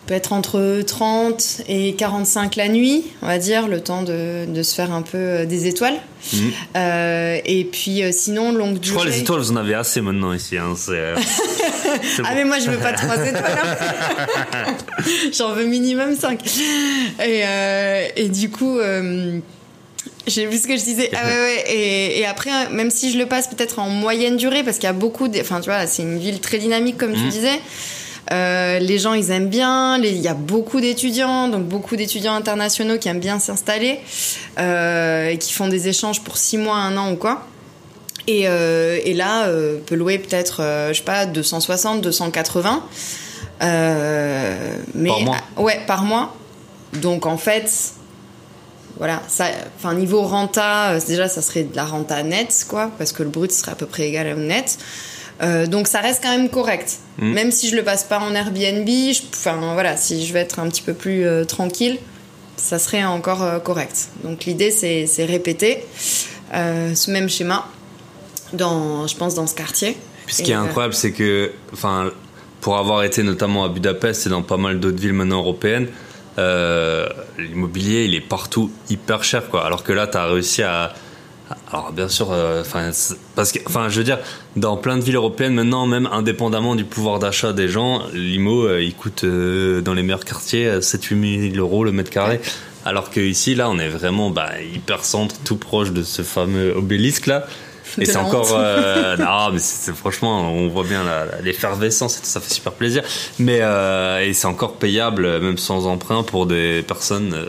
C: peut être entre 30 et 45 la nuit, on va dire, le temps de, de se faire un peu euh, des étoiles.
A: Mhm.
C: Euh, et puis euh, sinon, longue
A: Je crois
C: durée.
A: les étoiles, vous en avez assez maintenant ici. Hein, euh,
C: Ah mais moi je veux pas trois étoiles. hein. J'en veux minimum 5. Et, et du coup, j'ai vu ce que je disais. Ah ouais, ouais. Et, et après, même si je le passe peut-être en moyenne durée, parce qu'il y a beaucoup... de- Enfin tu vois, c'est une ville très dynamique comme tu
A: Mhm.
C: disais. Euh, les gens ils aiment bien, il y a beaucoup d'étudiants, donc beaucoup d'étudiants internationaux qui aiment bien s'installer euh, et qui font des échanges pour six mois, un an ou quoi. Et, euh, et là, euh, peut louer peut-être, je sais pas, 260, 280. Euh, mais,
A: Par mois
C: Ouais, par mois. Donc en fait, voilà, ça, enfin niveau renta, euh, déjà ça serait de la renta nette, quoi, parce que le brut serait à peu près égal au net. Euh, donc ça reste quand même correct.
A: Mm.
C: Même si je le passe pas en Airbnb, je- enfin voilà, si je veux être un petit peu plus euh, tranquille, ça serait encore euh, correct. Donc l'idée c'est c'est répéter ce même schéma dans, je pense, dans ce quartier.
A: Puis ce qui est incroyable, c'est que, enfin, pour avoir été notamment à Budapest et dans pas mal d'autres villes maintenant européennes, euh, l'immobilier, il est partout hyper cher, quoi. Alors que là, tu as réussi à. Alors, bien sûr, euh, enfin, parce que, enfin, je veux dire, dans plein de villes européennes, maintenant, même indépendamment du pouvoir d'achat des gens, l'IMO, euh, il coûte dans les meilleurs quartiers 7-8 000 euros le mètre carré. Alors que ici, là, on est vraiment bah, hyper centre, tout proche de ce fameux obélisque là. Et c'est encore. euh, non, mais c'est- franchement, on voit bien l'effervescence et ça fait super plaisir. Mais euh, et c'est encore payable, même sans emprunt, pour des personnes, euh,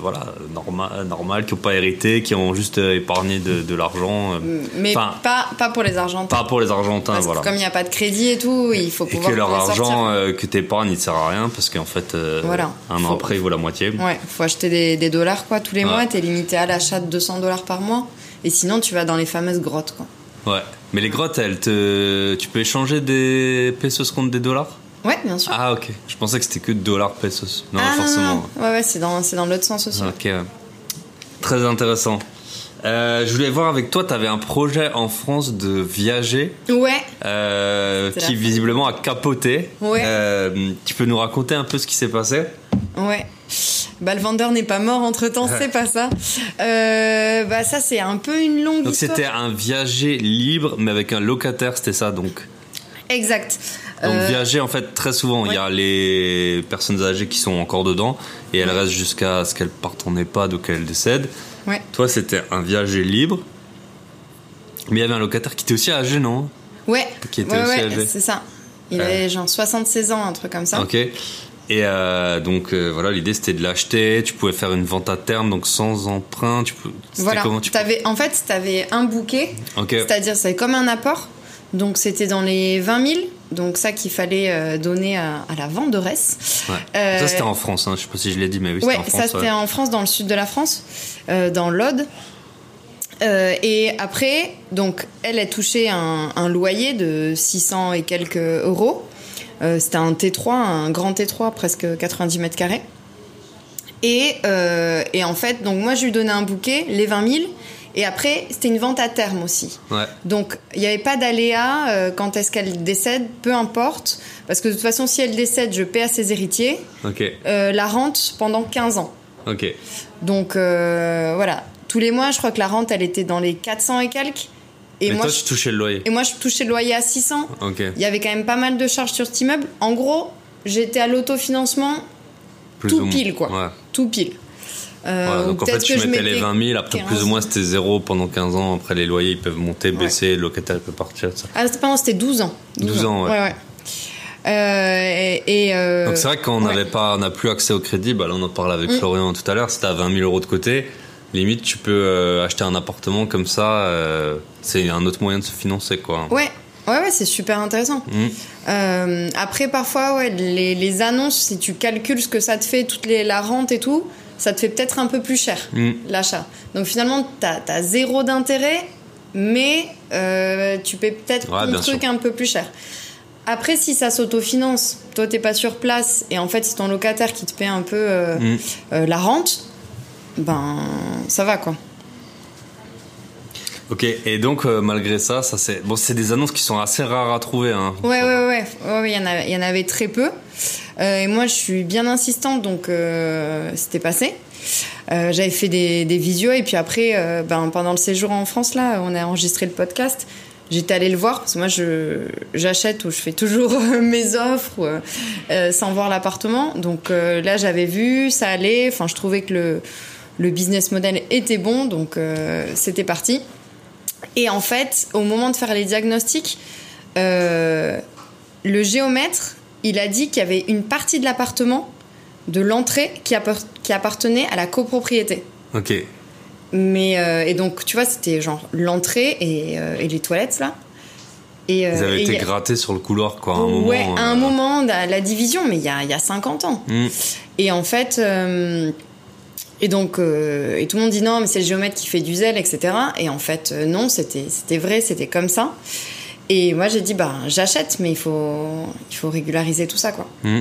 A: voilà, norma- normales, qui n'ont pas hérité, qui ont juste euh, épargné de, de l'argent. euh,
C: Mais
A: Enfin,
C: pas, pas pour les Argentins.
A: pas pour les Argentins,
C: Parce
A: voilà.
C: que comme il n'y a pas de crédit et tout, il faut
A: Et
C: pouvoir
A: que leur argent que t'épargnes, il te sert à rien parce qu'en fait,
C: Voilà.
A: un an
C: Faut-
A: après, il vaut la moitié.
C: Ouais, faut acheter des, des dollars quoi tous les
A: Ouais.
C: mois. T'es limité à l'achat de 200 dollars par mois. Et sinon, tu vas dans les fameuses grottes quoi.
A: Ouais. Mais les grottes, elles te, tu peux échanger des pesos contre des dollars?
C: Ouais, bien sûr.
A: Ah ok. Je pensais que c'était que dollars pesos. Non,
C: Ah,
A: forcément.
C: non. Ouais, ouais, c'est dans, c'est dans l'autre sens aussi.
A: Ok. Très intéressant. Euh, je voulais voir avec toi, tu avais un projet en France de viager
C: Ouais.
A: euh, qui visiblement a capoté.
C: Ouais.
A: Euh, tu peux nous raconter un peu ce qui s'est passé?
C: Ouais. Bah, le vendeur n'est pas mort entre temps, c'est pas ça. Euh, bah, ça, c'est un peu une longue
A: Donc
C: histoire.
A: c'était un viager libre mais avec un locataire, c'était ça donc.
C: Exact.
A: Donc
C: Euh,
A: viager en fait très souvent, il y a les personnes âgées qui sont encore dedans et elles restent jusqu'à ce qu'elles partent en EHPAD ou qu'elles décèdent.
C: Ouais.
A: Toi c'était un viager libre. Mais il y avait un locataire qui était aussi âgé, non?
C: Ouais.
A: Qui était
C: ouais,
A: aussi
C: ouais,
A: âgé.
C: c'est ça. Il
A: Ouais.
C: avait genre 76 ans, un truc comme ça.
A: Ok. Et euh, donc euh, voilà, l'idée c'était de l'acheter. Tu pouvais faire une vente à terme, donc sans emprunt. Tu peux. c'était
C: Voilà.
A: comment tu
C: T'avais- en fait, tu avais un bouquet, c'est-à-dire c'est comme un apport. Donc c'était dans les 20 000, donc ça qu'il fallait euh, donner à, à la venderesse.
A: Ouais.
C: Euh,
A: Ça c'était en France. Hein. Je sais pas si je l'ai dit, mais oui,
C: Ouais,
A: c'était en
C: ça
A: France.
C: c'était
A: ouais.
C: en France, dans le sud de la France, dans l'Aude. Euh, et après, donc, elle a touché un, un loyer de 600 et quelques euros. Euh, c'était un T3, un grand T3, presque 90 mètres carrés. Et, euh, et en fait, donc moi, je lui donnais un bouquet, les 20 000. Et après, c'était une vente à terme aussi.
A: Ouais.
C: Donc, il n'y avait pas d'aléa euh, quand est-ce qu'elle décède, peu importe. Parce que de toute façon, si elle décède, je paie à ses héritiers. Euh, la rente pendant 15 ans. Donc voilà, tous les mois, je crois que la rente, elle était dans les 400 et quelques. Et, moi,
A: toi,
C: je,
A: tu touchais le loyer.
C: et moi, je touchais le loyer à 600.
A: Ok.
C: Il y avait quand même pas mal de charges sur cet immeuble. En gros, j'étais à l'autofinancement tout pile, quoi.
A: Ouais.
C: tout pile. Euh,
A: Voilà, donc en fait, tu mettais les
C: mettais
A: 20 000, après
C: 15.
A: plus ou moins c'était zéro pendant 15 ans. Après, les loyers ils peuvent monter, baisser, le locataire peut partir. ça.
C: Ah, c'était non, c'était 12 ans.
A: 12 ans, ouais.
C: ouais. Euh, et, et, euh,
A: Donc c'est vrai que quand on
C: ouais. Mm.
A: n'avait pas, on n'a plus accès au crédit, bah là on en parlait avec Florian tout à l'heure, si t'as 20 000 euros de côté, limite tu peux euh, acheter un appartement comme ça, euh, c'est un autre moyen de se financer quoi.
C: Ouais, ouais, ouais, c'est super intéressant.
A: Mm.
C: Euh, après, parfois, ouais, les, les annonces, si tu calcules ce que ça te fait, toute les, la rente et tout, ça te fait peut-être un peu plus cher
A: Mm.
C: l'achat. Donc finalement, t'as as zéro d'intérêt, mais tu paies peut-être
A: Ouais,
C: ton truc
A: sûr.
C: un peu plus cher. Après, si ça s'autofinance, toi t'es pas sur place, et en fait c'est ton locataire qui te paie un peu
A: Mm.
C: la rente, ben ça va quoi.
A: Ok, et donc euh, malgré ça, ça c'est bon, c'est des annonces qui sont assez rares à trouver. Hein.
C: Ouais, ouais, ouais, ouais, ouais, il y en avait, il y en avait très peu. Euh, et moi, je suis bien insistante, donc euh, c'était passé. J'avais fait des, des visios et puis après, ben, pendant le séjour en France, là, on a enregistré le podcast. J'étais allée le voir parce que moi, je j'achète ou je fais toujours mes offres sans voir l'appartement. Donc là, j'avais vu, ça allait. Enfin, je trouvais que le le business model était bon, donc euh, c'était parti. Et en fait, au moment de faire les diagnostics, euh, le géomètre, il a dit qu'il y avait une partie de l'appartement, de l'entrée, qui, appar- qui appartenait à la copropriété.
A: Ok,
C: Mais euh, et donc, tu vois, c'était genre l'entrée et, et les toilettes là. Et, euh,
A: ils avaient
C: et
A: été
C: a-
A: grattés sur le couloir quoi. À un moment,
C: ouais, à un
A: euh,
C: moment, la, la division, mais il y a, il y a 50 ans.
A: hmm.
C: Et en fait, euh, et donc, euh, et tout le monde dit non, mais c'est le géomètre qui fait du zèle, etc. Et en fait, euh, non, c'était, c'était vrai, c'était comme ça. Et moi, j'ai dit, bah, j'achète, mais il faut, il faut régulariser tout ça, quoi.
A: Hmm.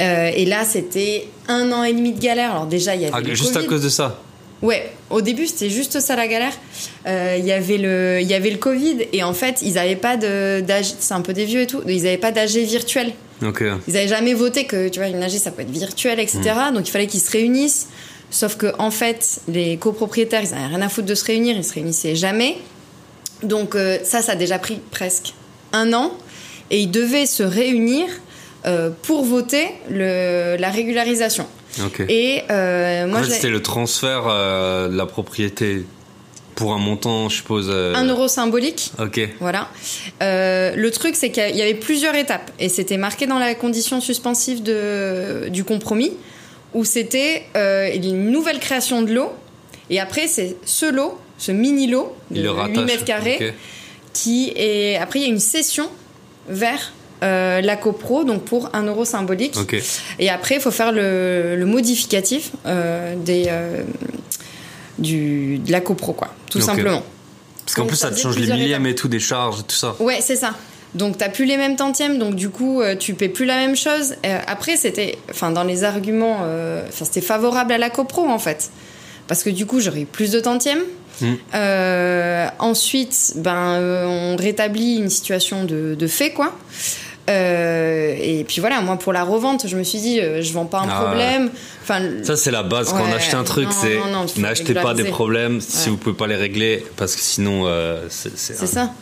C: Euh, et là, c'était un an et demi de galère. Alors déjà, il y avait
A: Ah,
C: le
A: juste à cause de ça.
C: Ouais, au début c'était juste ça la galère. Euh, Il y avait le, il y avait le Covid et en fait ils avaient pas de d'AG, c'est un peu des vieux et tout, ils avaient pas d'AG virtuel. Ils avaient jamais voté que tu vois une AG ça peut être virtuel etc.
A: Hmm.
C: Donc il fallait qu'ils se réunissent. Sauf que en fait les copropriétaires ils avaient rien à foutre de se réunir, ils se réunissaient jamais. Donc euh, ça ça a déjà pris presque un an et ils devaient se réunir euh, pour voter le, la régularisation.
A: Ok.
C: Et euh, moi
A: en fait,
C: j'ai-
A: c'était le transfert de la propriété pour un montant, je suppose. euh,
C: un euro symbolique.
A: Ok.
C: Voilà. Euh, le truc, c'est qu'il y avait plusieurs étapes et c'était marqué dans la condition suspensive de, du compromis où c'était euh, une nouvelle création de lot et après c'est ce lot, ce mini lot de
A: Il le
C: 8
A: rattache.
C: mètres carrés qui est après il y a une cession vers euh, la copro donc pour un euro symbolique et après il faut faire le, le modificatif euh, des euh, du de la copro quoi tout simplement
A: Parce qu'en plus,
C: ça
A: ça te change les millièmes
C: étapes.
A: et tout, des charges, tout ça.
C: Ouais, c'est ça. Donc t'as plus les mêmes tantièmes, donc du coup euh, tu paies plus la même chose. Euh, après c'était, enfin dans les arguments, euh, c'était favorable à la copro en fait, parce que du coup j'aurais eu plus de tantièmes.
A: Mm.
C: Euh, ensuite, ben on rétablit une situation de, de fait quoi. Euh, et puis voilà, moi pour la revente, je me suis dit, euh, je vends pas un
A: Ah
C: problème. Enfin,
A: Ça, c'est la base. Quand on achète un truc, c'est n'achetez pas des problèmes si vous pouvez pas les régler, parce que sinon, euh, c'est.
C: C'est ça.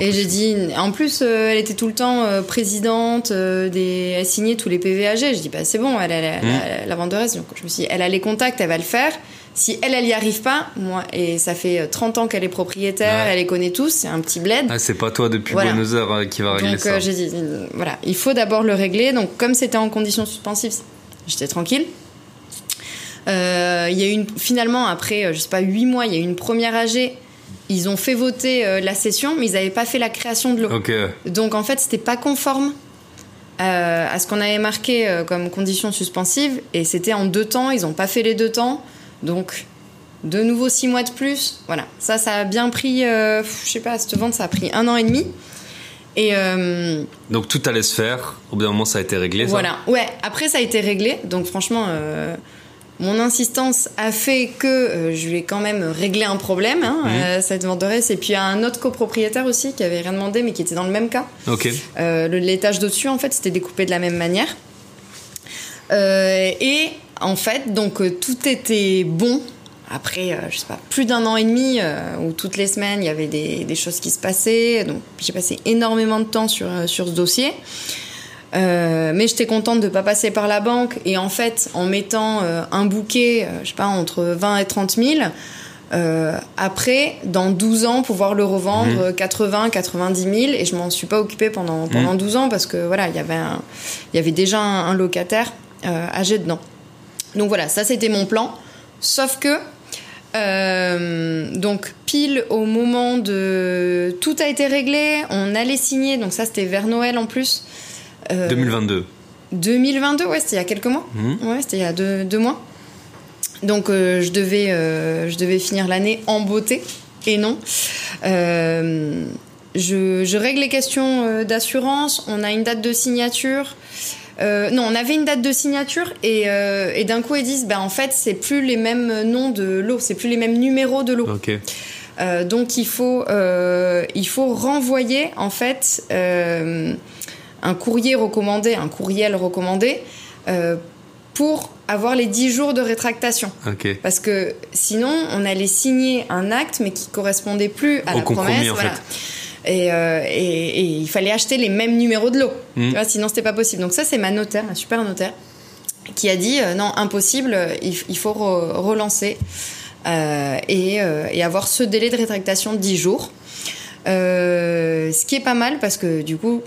C: Et j'ai dit, en plus, euh, elle était tout le temps euh, présidente, euh, des, elle signait tous les PVAG. Je dis, bah c'est bon, elle, elle,
A: Mmh.
C: elle- la vendeuse. Donc je me suis dit, elle a les contacts, elle va le faire. Si elle, elle y arrive pas, moi, et ça fait euh, 30 ans qu'elle est propriétaire,
A: Ouais.
C: elle les connaît tous, c'est un petit bled.
A: Ah, c'est pas toi depuis
C: Voilà.
A: Buenos Aires euh, qui va régler
C: Donc
A: ça.
C: euh, j'ai dit, euh, voilà, il faut d'abord le régler. Donc comme c'était en conditions suspensives, j'étais tranquille. Euh, Il y a eu une, finalement après, euh, je sais pas, huit mois, il y a eu une première AG. Ils ont fait voter euh, la session, mais ils n'avaient pas fait la création de l'eau. Donc en fait, c'était pas conforme euh, à ce qu'on avait marqué euh, comme condition suspensive, et c'était en deux temps. Ils n'ont pas fait les deux temps, donc de nouveau six mois de plus. Voilà, ça, ça a bien pris, je sais pas, cette vente, ça a pris un an et demi. Et
A: Donc tout allait se faire. Au bout d'un moment, ça a été réglé. ça?
C: Voilà, ouais. Après, ça a été réglé. Donc, franchement, mon insistance a fait que euh, je lui ai quand même réglé un problème, hein, euh, cette venderesse. Et puis, un autre copropriétaire aussi qui avait rien demandé, mais qui était dans le même cas.
A: Ok.
C: Euh, le- L'étage d'au-dessus, en fait, c'était découpé de la même manière. Euh, et en fait, donc euh, tout était bon. Après, je sais pas, plus d'un an et demi où toutes les semaines il y avait des, des choses qui se passaient. Donc j'ai passé énormément de temps sur, sur ce dossier. Euh, mais j'étais contente de pas passer par la banque et en fait en mettant euh, un bouquet, euh, je sais pas, entre 20 et 30 000, euh, après, dans 12 ans, pouvoir le revendre euh, 80, 90 000 et je m'en suis pas occupée pendant, pendant 12 ans parce que voilà, il y avait un- il y avait déjà un, un locataire âgé dedans. Donc voilà, ça c'était mon plan. Sauf que, euh, donc pile au moment de. Tout a été réglé, on allait signer, donc ça c'était vers Noël en plus. Euh,
A: 2022.
C: 2022, ouais, c'était il y a quelques mois.
A: Mhm.
C: Ouais, c'était il y a deux, deux mois. Donc euh, je, devais, euh, je devais finir l'année en beauté. Et non. Euh, je, je règle les questions d'assurance. On a une date de signature. Non, on avait une date de signature et, et d'un coup ils disent, bah en fait c'est plus les mêmes noms de l'eau, c'est plus les mêmes numéros de l'eau.
A: Ok.
C: Euh, donc il faut, il faut renvoyer en fait un courrier recommandé, un courriel recommandé euh, pour avoir les 10 jours de rétractation. Parce que sinon, on allait signer un acte mais qui correspondait plus à
A: Au
C: la
A: compromis,
C: promesse.
A: en
C: voilà. Et, euh, et- et il fallait acheter les mêmes numéros de l'eau.
A: Mhm.
C: Tu vois, sinon, c'était pas possible. Donc ça, c'est ma notaire, ma super notaire, qui a dit euh, non, impossible, il, il faut re- relancer et, et avoir ce délai de rétractation de 10 jours. Euh, ce qui est pas mal parce que du coup,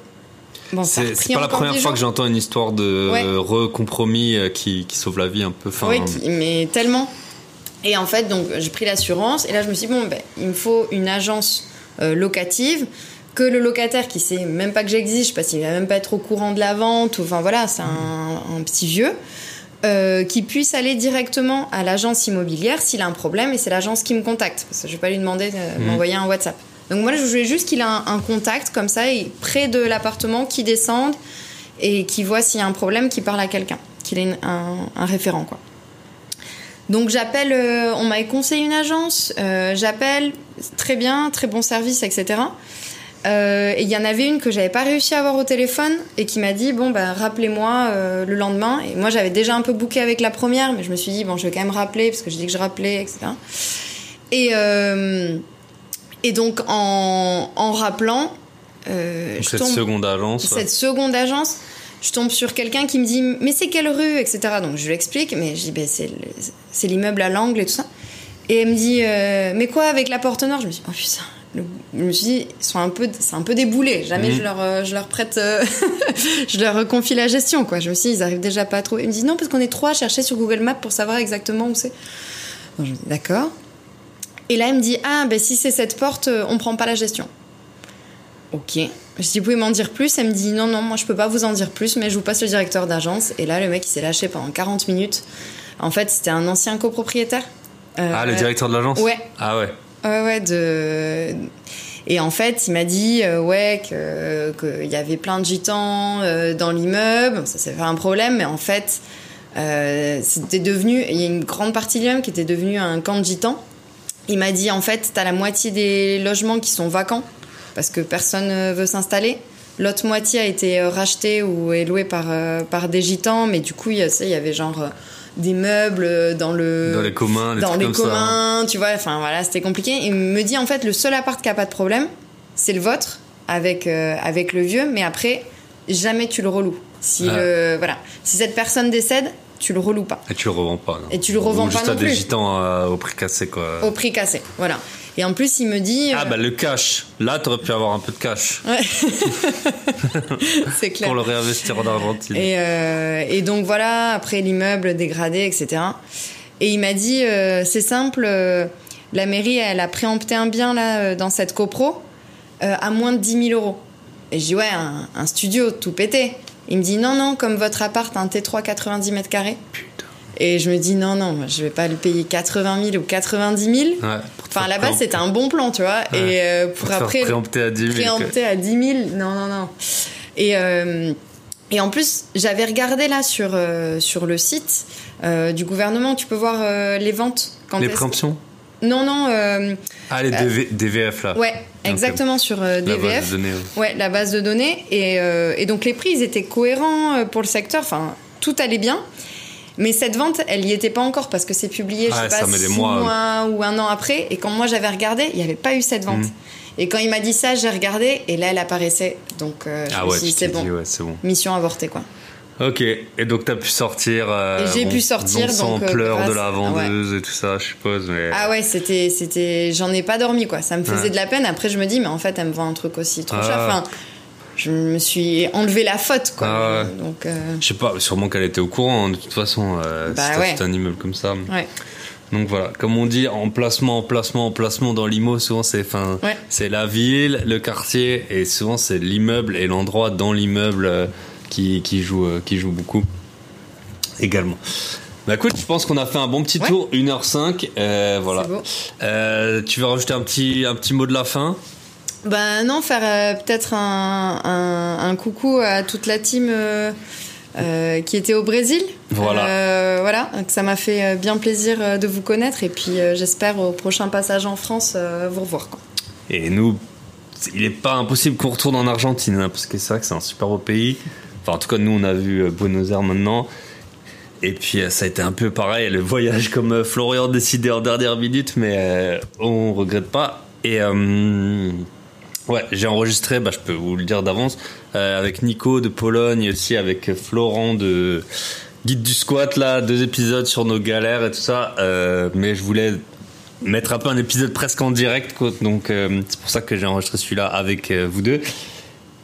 C: bon,
A: C'est pas la première
C: 10
A: fois que j'entends une histoire de
C: Ouais.
A: recompromis euh, qui, qui sauve la vie un peu. Enfin,
C: Oui, qui- mais tellement. Et en fait, donc j'ai pris l'assurance et là je me suis dit bon, ben, il me faut une agence euh, locative que le locataire qui sait même pas que j'existe, je sais pas s'il va même pas être au courant de la vente, ou, enfin voilà, c'est un, un petit vieux. euh, qui puisse aller directement à l'agence immobilière s'il a un problème et c'est l'agence qui me contacte. Parce que je vais pas lui demander de m'envoyer un WhatsApp. Donc moi, je voulais juste qu'il ait un, contact comme ça, près de l'appartement, qui descende et qui voit s'il y a un problème, qui parle à quelqu'un, qu'il ait un, référent, quoi. Donc j'appelle, euh, on m'avait conseillé une agence, euh, j'appelle, très bien, très bon service, etc. Euh, et il y en avait une que j'avais pas réussi à avoir au téléphone et qui m'a dit bon bah rappelez-moi le lendemain. Et moi j'avais déjà un peu booké avec la première, mais je me suis dit bon je vais quand même rappeler parce que j'ai dit que je rappelais, etc. Et et donc en, en rappelant, euh,
A: Donc
C: je
A: cette
C: tombe
A: seconde agence. ouais.
C: cette seconde agence, je tombe sur quelqu'un qui me dit mais c'est quelle rue, etc. Donc je lui explique, mais je dis ben, c'est le- c'est l'immeuble à l'angle et tout ça. Et elle me dit euh, mais quoi avec la porte nord Je me dis oh putain. Le- je me suis dit ils sont un peu c'est un peu déboulés. Jamais
A: Mhm.
C: je leur euh, je leur prête euh, je leur confie la gestion quoi. Je me suis dit ils arrivent déjà pas à trouver. Ils me disent non parce qu'on est trois à chercher sur Google Maps pour savoir exactement où c'est. D'accord. Et là, elle me dit Ah, ben si c'est cette porte, euh, on prend pas la gestion. Ok. Je dis Vous pouvez m'en dire plus? Elle me dit Non, non, moi je peux pas vous en dire plus, mais je vous passe le directeur d'agence. Et là, le mec il s'est lâché pendant 40 minutes. En fait, c'était un ancien copropriétaire. Euh,
A: Ah, le directeur de l'agence?
C: Ouais.
A: Ah ouais.
C: Ouais, ouais, de. Et en fait, il m'a dit, euh, ouais, que- qu'il y avait plein de gitans euh, dans l'immeuble. Ça, c'est pas un problème, mais en fait, euh, c'était devenu. Il y a une grande partie de l'immeuble qui était devenu un camp de gitans. Il m'a dit, en fait, t'as la moitié des logements qui sont vacants parce que personne euh, veut s'installer. L'autre moitié a été euh, rachetée ou est louée par, euh, par des gitans, mais du coup, il y, avait genre des meubles dans le
A: Dans les communs,
C: dans
A: trucs
C: les
A: comme ça. hein.
C: communs, tu vois, enfin voilà, c'était compliqué. Il me dit en fait le seul appart qui a pas de problème, c'est le vôtre avec, euh, avec le vieux, mais après, jamais tu le reloues. Si,
A: Ah.
C: le, voilà. si cette personne décède, tu le reloues pas.
A: Et tu le revends pas. non.
C: Et tu le revends
A: Ou
C: pas
A: juste
C: non
A: à des
C: plus.
A: gitans euh, au prix cassé, quoi.
C: Au prix cassé. Voilà. Et en plus, il me dit.
A: Ah,
C: euh,
A: bah le cash. Là, t'aurais pu avoir un peu de cash
C: ouais. c'est clair.
A: pour le réinvestir en Argentine.
C: Et, euh, et donc voilà, après l'immeuble dégradé, etc. Et il m'a dit, c'est simple, la mairie, elle a préempté un bien là dans cette copro à moins de 10 000 euros. Et je dis, ouais, un, un studio tout pété. Il me dit, non, non, comme votre appart, un T3 90 mètres carrés.
A: Putain.
C: Et je me dis, non, non, je vais pas le payer 80 000 ou 90 000.
A: Ouais,
C: Enfin,
A: préempter-
C: c'était un bon plan, tu vois.
A: Ouais.
C: Et euh,
A: pour
C: pour après.
A: préempter à 10 000. quoi.
C: préempté à 10 000. Non, non, non. Et, euh, et en plus, j'avais regardé là sur, euh, sur le site euh, du gouvernement, tu peux voir euh, les ventes. Quand
A: Les préemptions?
C: Non, non. euh,
A: Ah, les DV DVF là.
C: ouais, exactement sur euh,
A: La base
C: DVF.
A: de données, ouais.
C: La base de données. Et, euh, et donc les prix, ils étaient cohérents euh, pour le secteur. Enfin, tout allait bien. Mais cette vente, elle y était pas encore parce que c'est publié, je
A: Ouais,
C: sais pas, six
A: mois,
C: mois, ou un an après. Et quand moi j'avais regardé, il n'y avait pas eu cette vente.
A: Mhm.
C: Et quand il m'a dit ça, j'ai regardé et là elle apparaissait. Donc euh, je
A: Ah
C: me
A: ouais,
C: suis dit
A: tu
C: c'est
A: t'es
C: bon,
A: dit, ouais, c'est bon.
C: mission avortée quoi.
A: Ok, et donc t'as pu sortir. euh,
C: j'ai pu sortir, donc, euh,
A: pleurs de la vendeuse et tout ça, je suppose. Mais...
C: Ah ouais, c'était, c'était, j'en ai pas dormi quoi. Ça me faisait
A: Ouais.
C: de la peine. Après je me dis mais en fait elle me vend un truc aussi trop
A: Ah.
C: cher. Enfin, je me suis enlevé la faute quoi.
A: Ah ouais.
C: Donc euh,
A: Je sais pas, sûrement qu'elle était au courant, hein, de toute façon, euh,
C: Bah
A: t'as un immeuble comme ça.
C: ouais.
A: Donc voilà, comme on dit, emplacement, emplacement, emplacement dans l'IMO, souvent c'est enfin, c'est la ville, le quartier, et souvent c'est l'immeuble et l'endroit dans l'immeuble qui, qui, joue, euh, qui joue beaucoup également. Bah écoute, je pense qu'on a fait un bon petit
C: Ouais.
A: tour, 1h05, euh, voilà. Euh, tu veux rajouter un petit, un petit mot de la fin?
C: Ben non, faire euh, peut-être un, un, un coucou à toute la team qui était au Brésil.
A: Voilà.
C: Voilà, ça m'a fait bien plaisir de vous connaître et puis j'espère au prochain passage en France vous revoir. Quoi.
A: Et nous, il n'est pas impossible qu'on retourne en Argentine, hein, parce que c'est vrai que c'est un super beau pays. En tout cas, nous, on a vu euh, Buenos Aires maintenant. Et puis, euh, ça a été un peu pareil, le voyage comme euh, Florian décidé en dernière minute, mais euh, on regrette pas. Et ouais, j'ai enregistré, bah, je peux vous le dire d'avance, avec Nico de Pologne et aussi avec Florent de Guide du Squat, là, deux épisodes sur nos galères et tout ça. Mais je voulais mettre un peu un épisode presque en direct, donc c'est pour ça que j'ai enregistré celui-là avec vous deux.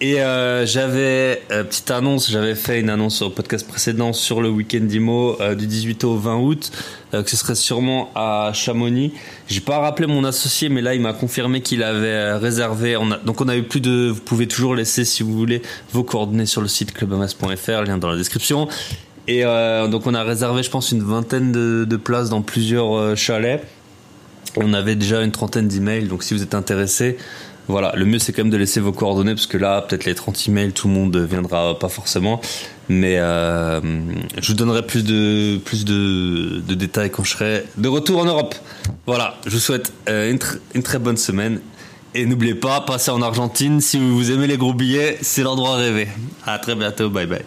A: Et euh, j'avais, euh, petite annonce, j'avais fait une annonce le podcast précédent sur le week-end d'IMO euh, du 18 au 20 août, euh, que ce serait sûrement à Chamonix. J'ai pas rappelé mon associé, mais là il m'a confirmé qu'il avait réservé. Donc on a eu plus de, vous pouvez toujours laisser si vous voulez vos coordonnées sur le site clubamas.fr, lien dans la description. Et donc on a réservé, je pense, une vingtaine de, de places dans plusieurs chalets. Et on avait déjà une trentaine d'emails, donc si vous êtes intéressé, voilà, le mieux c'est quand même de laisser vos coordonnées parce que là, peut-être les 30 emails, tout le monde viendra pas forcément, mais euh, je vous donnerai plus de plus de, détails quand je serai de retour en Europe. Voilà, je vous souhaite euh, une, une très bonne semaine et n'oubliez pas, passez en Argentine si vous aimez les gros billets, c'est l'endroit rêvé. À très bientôt, bye bye.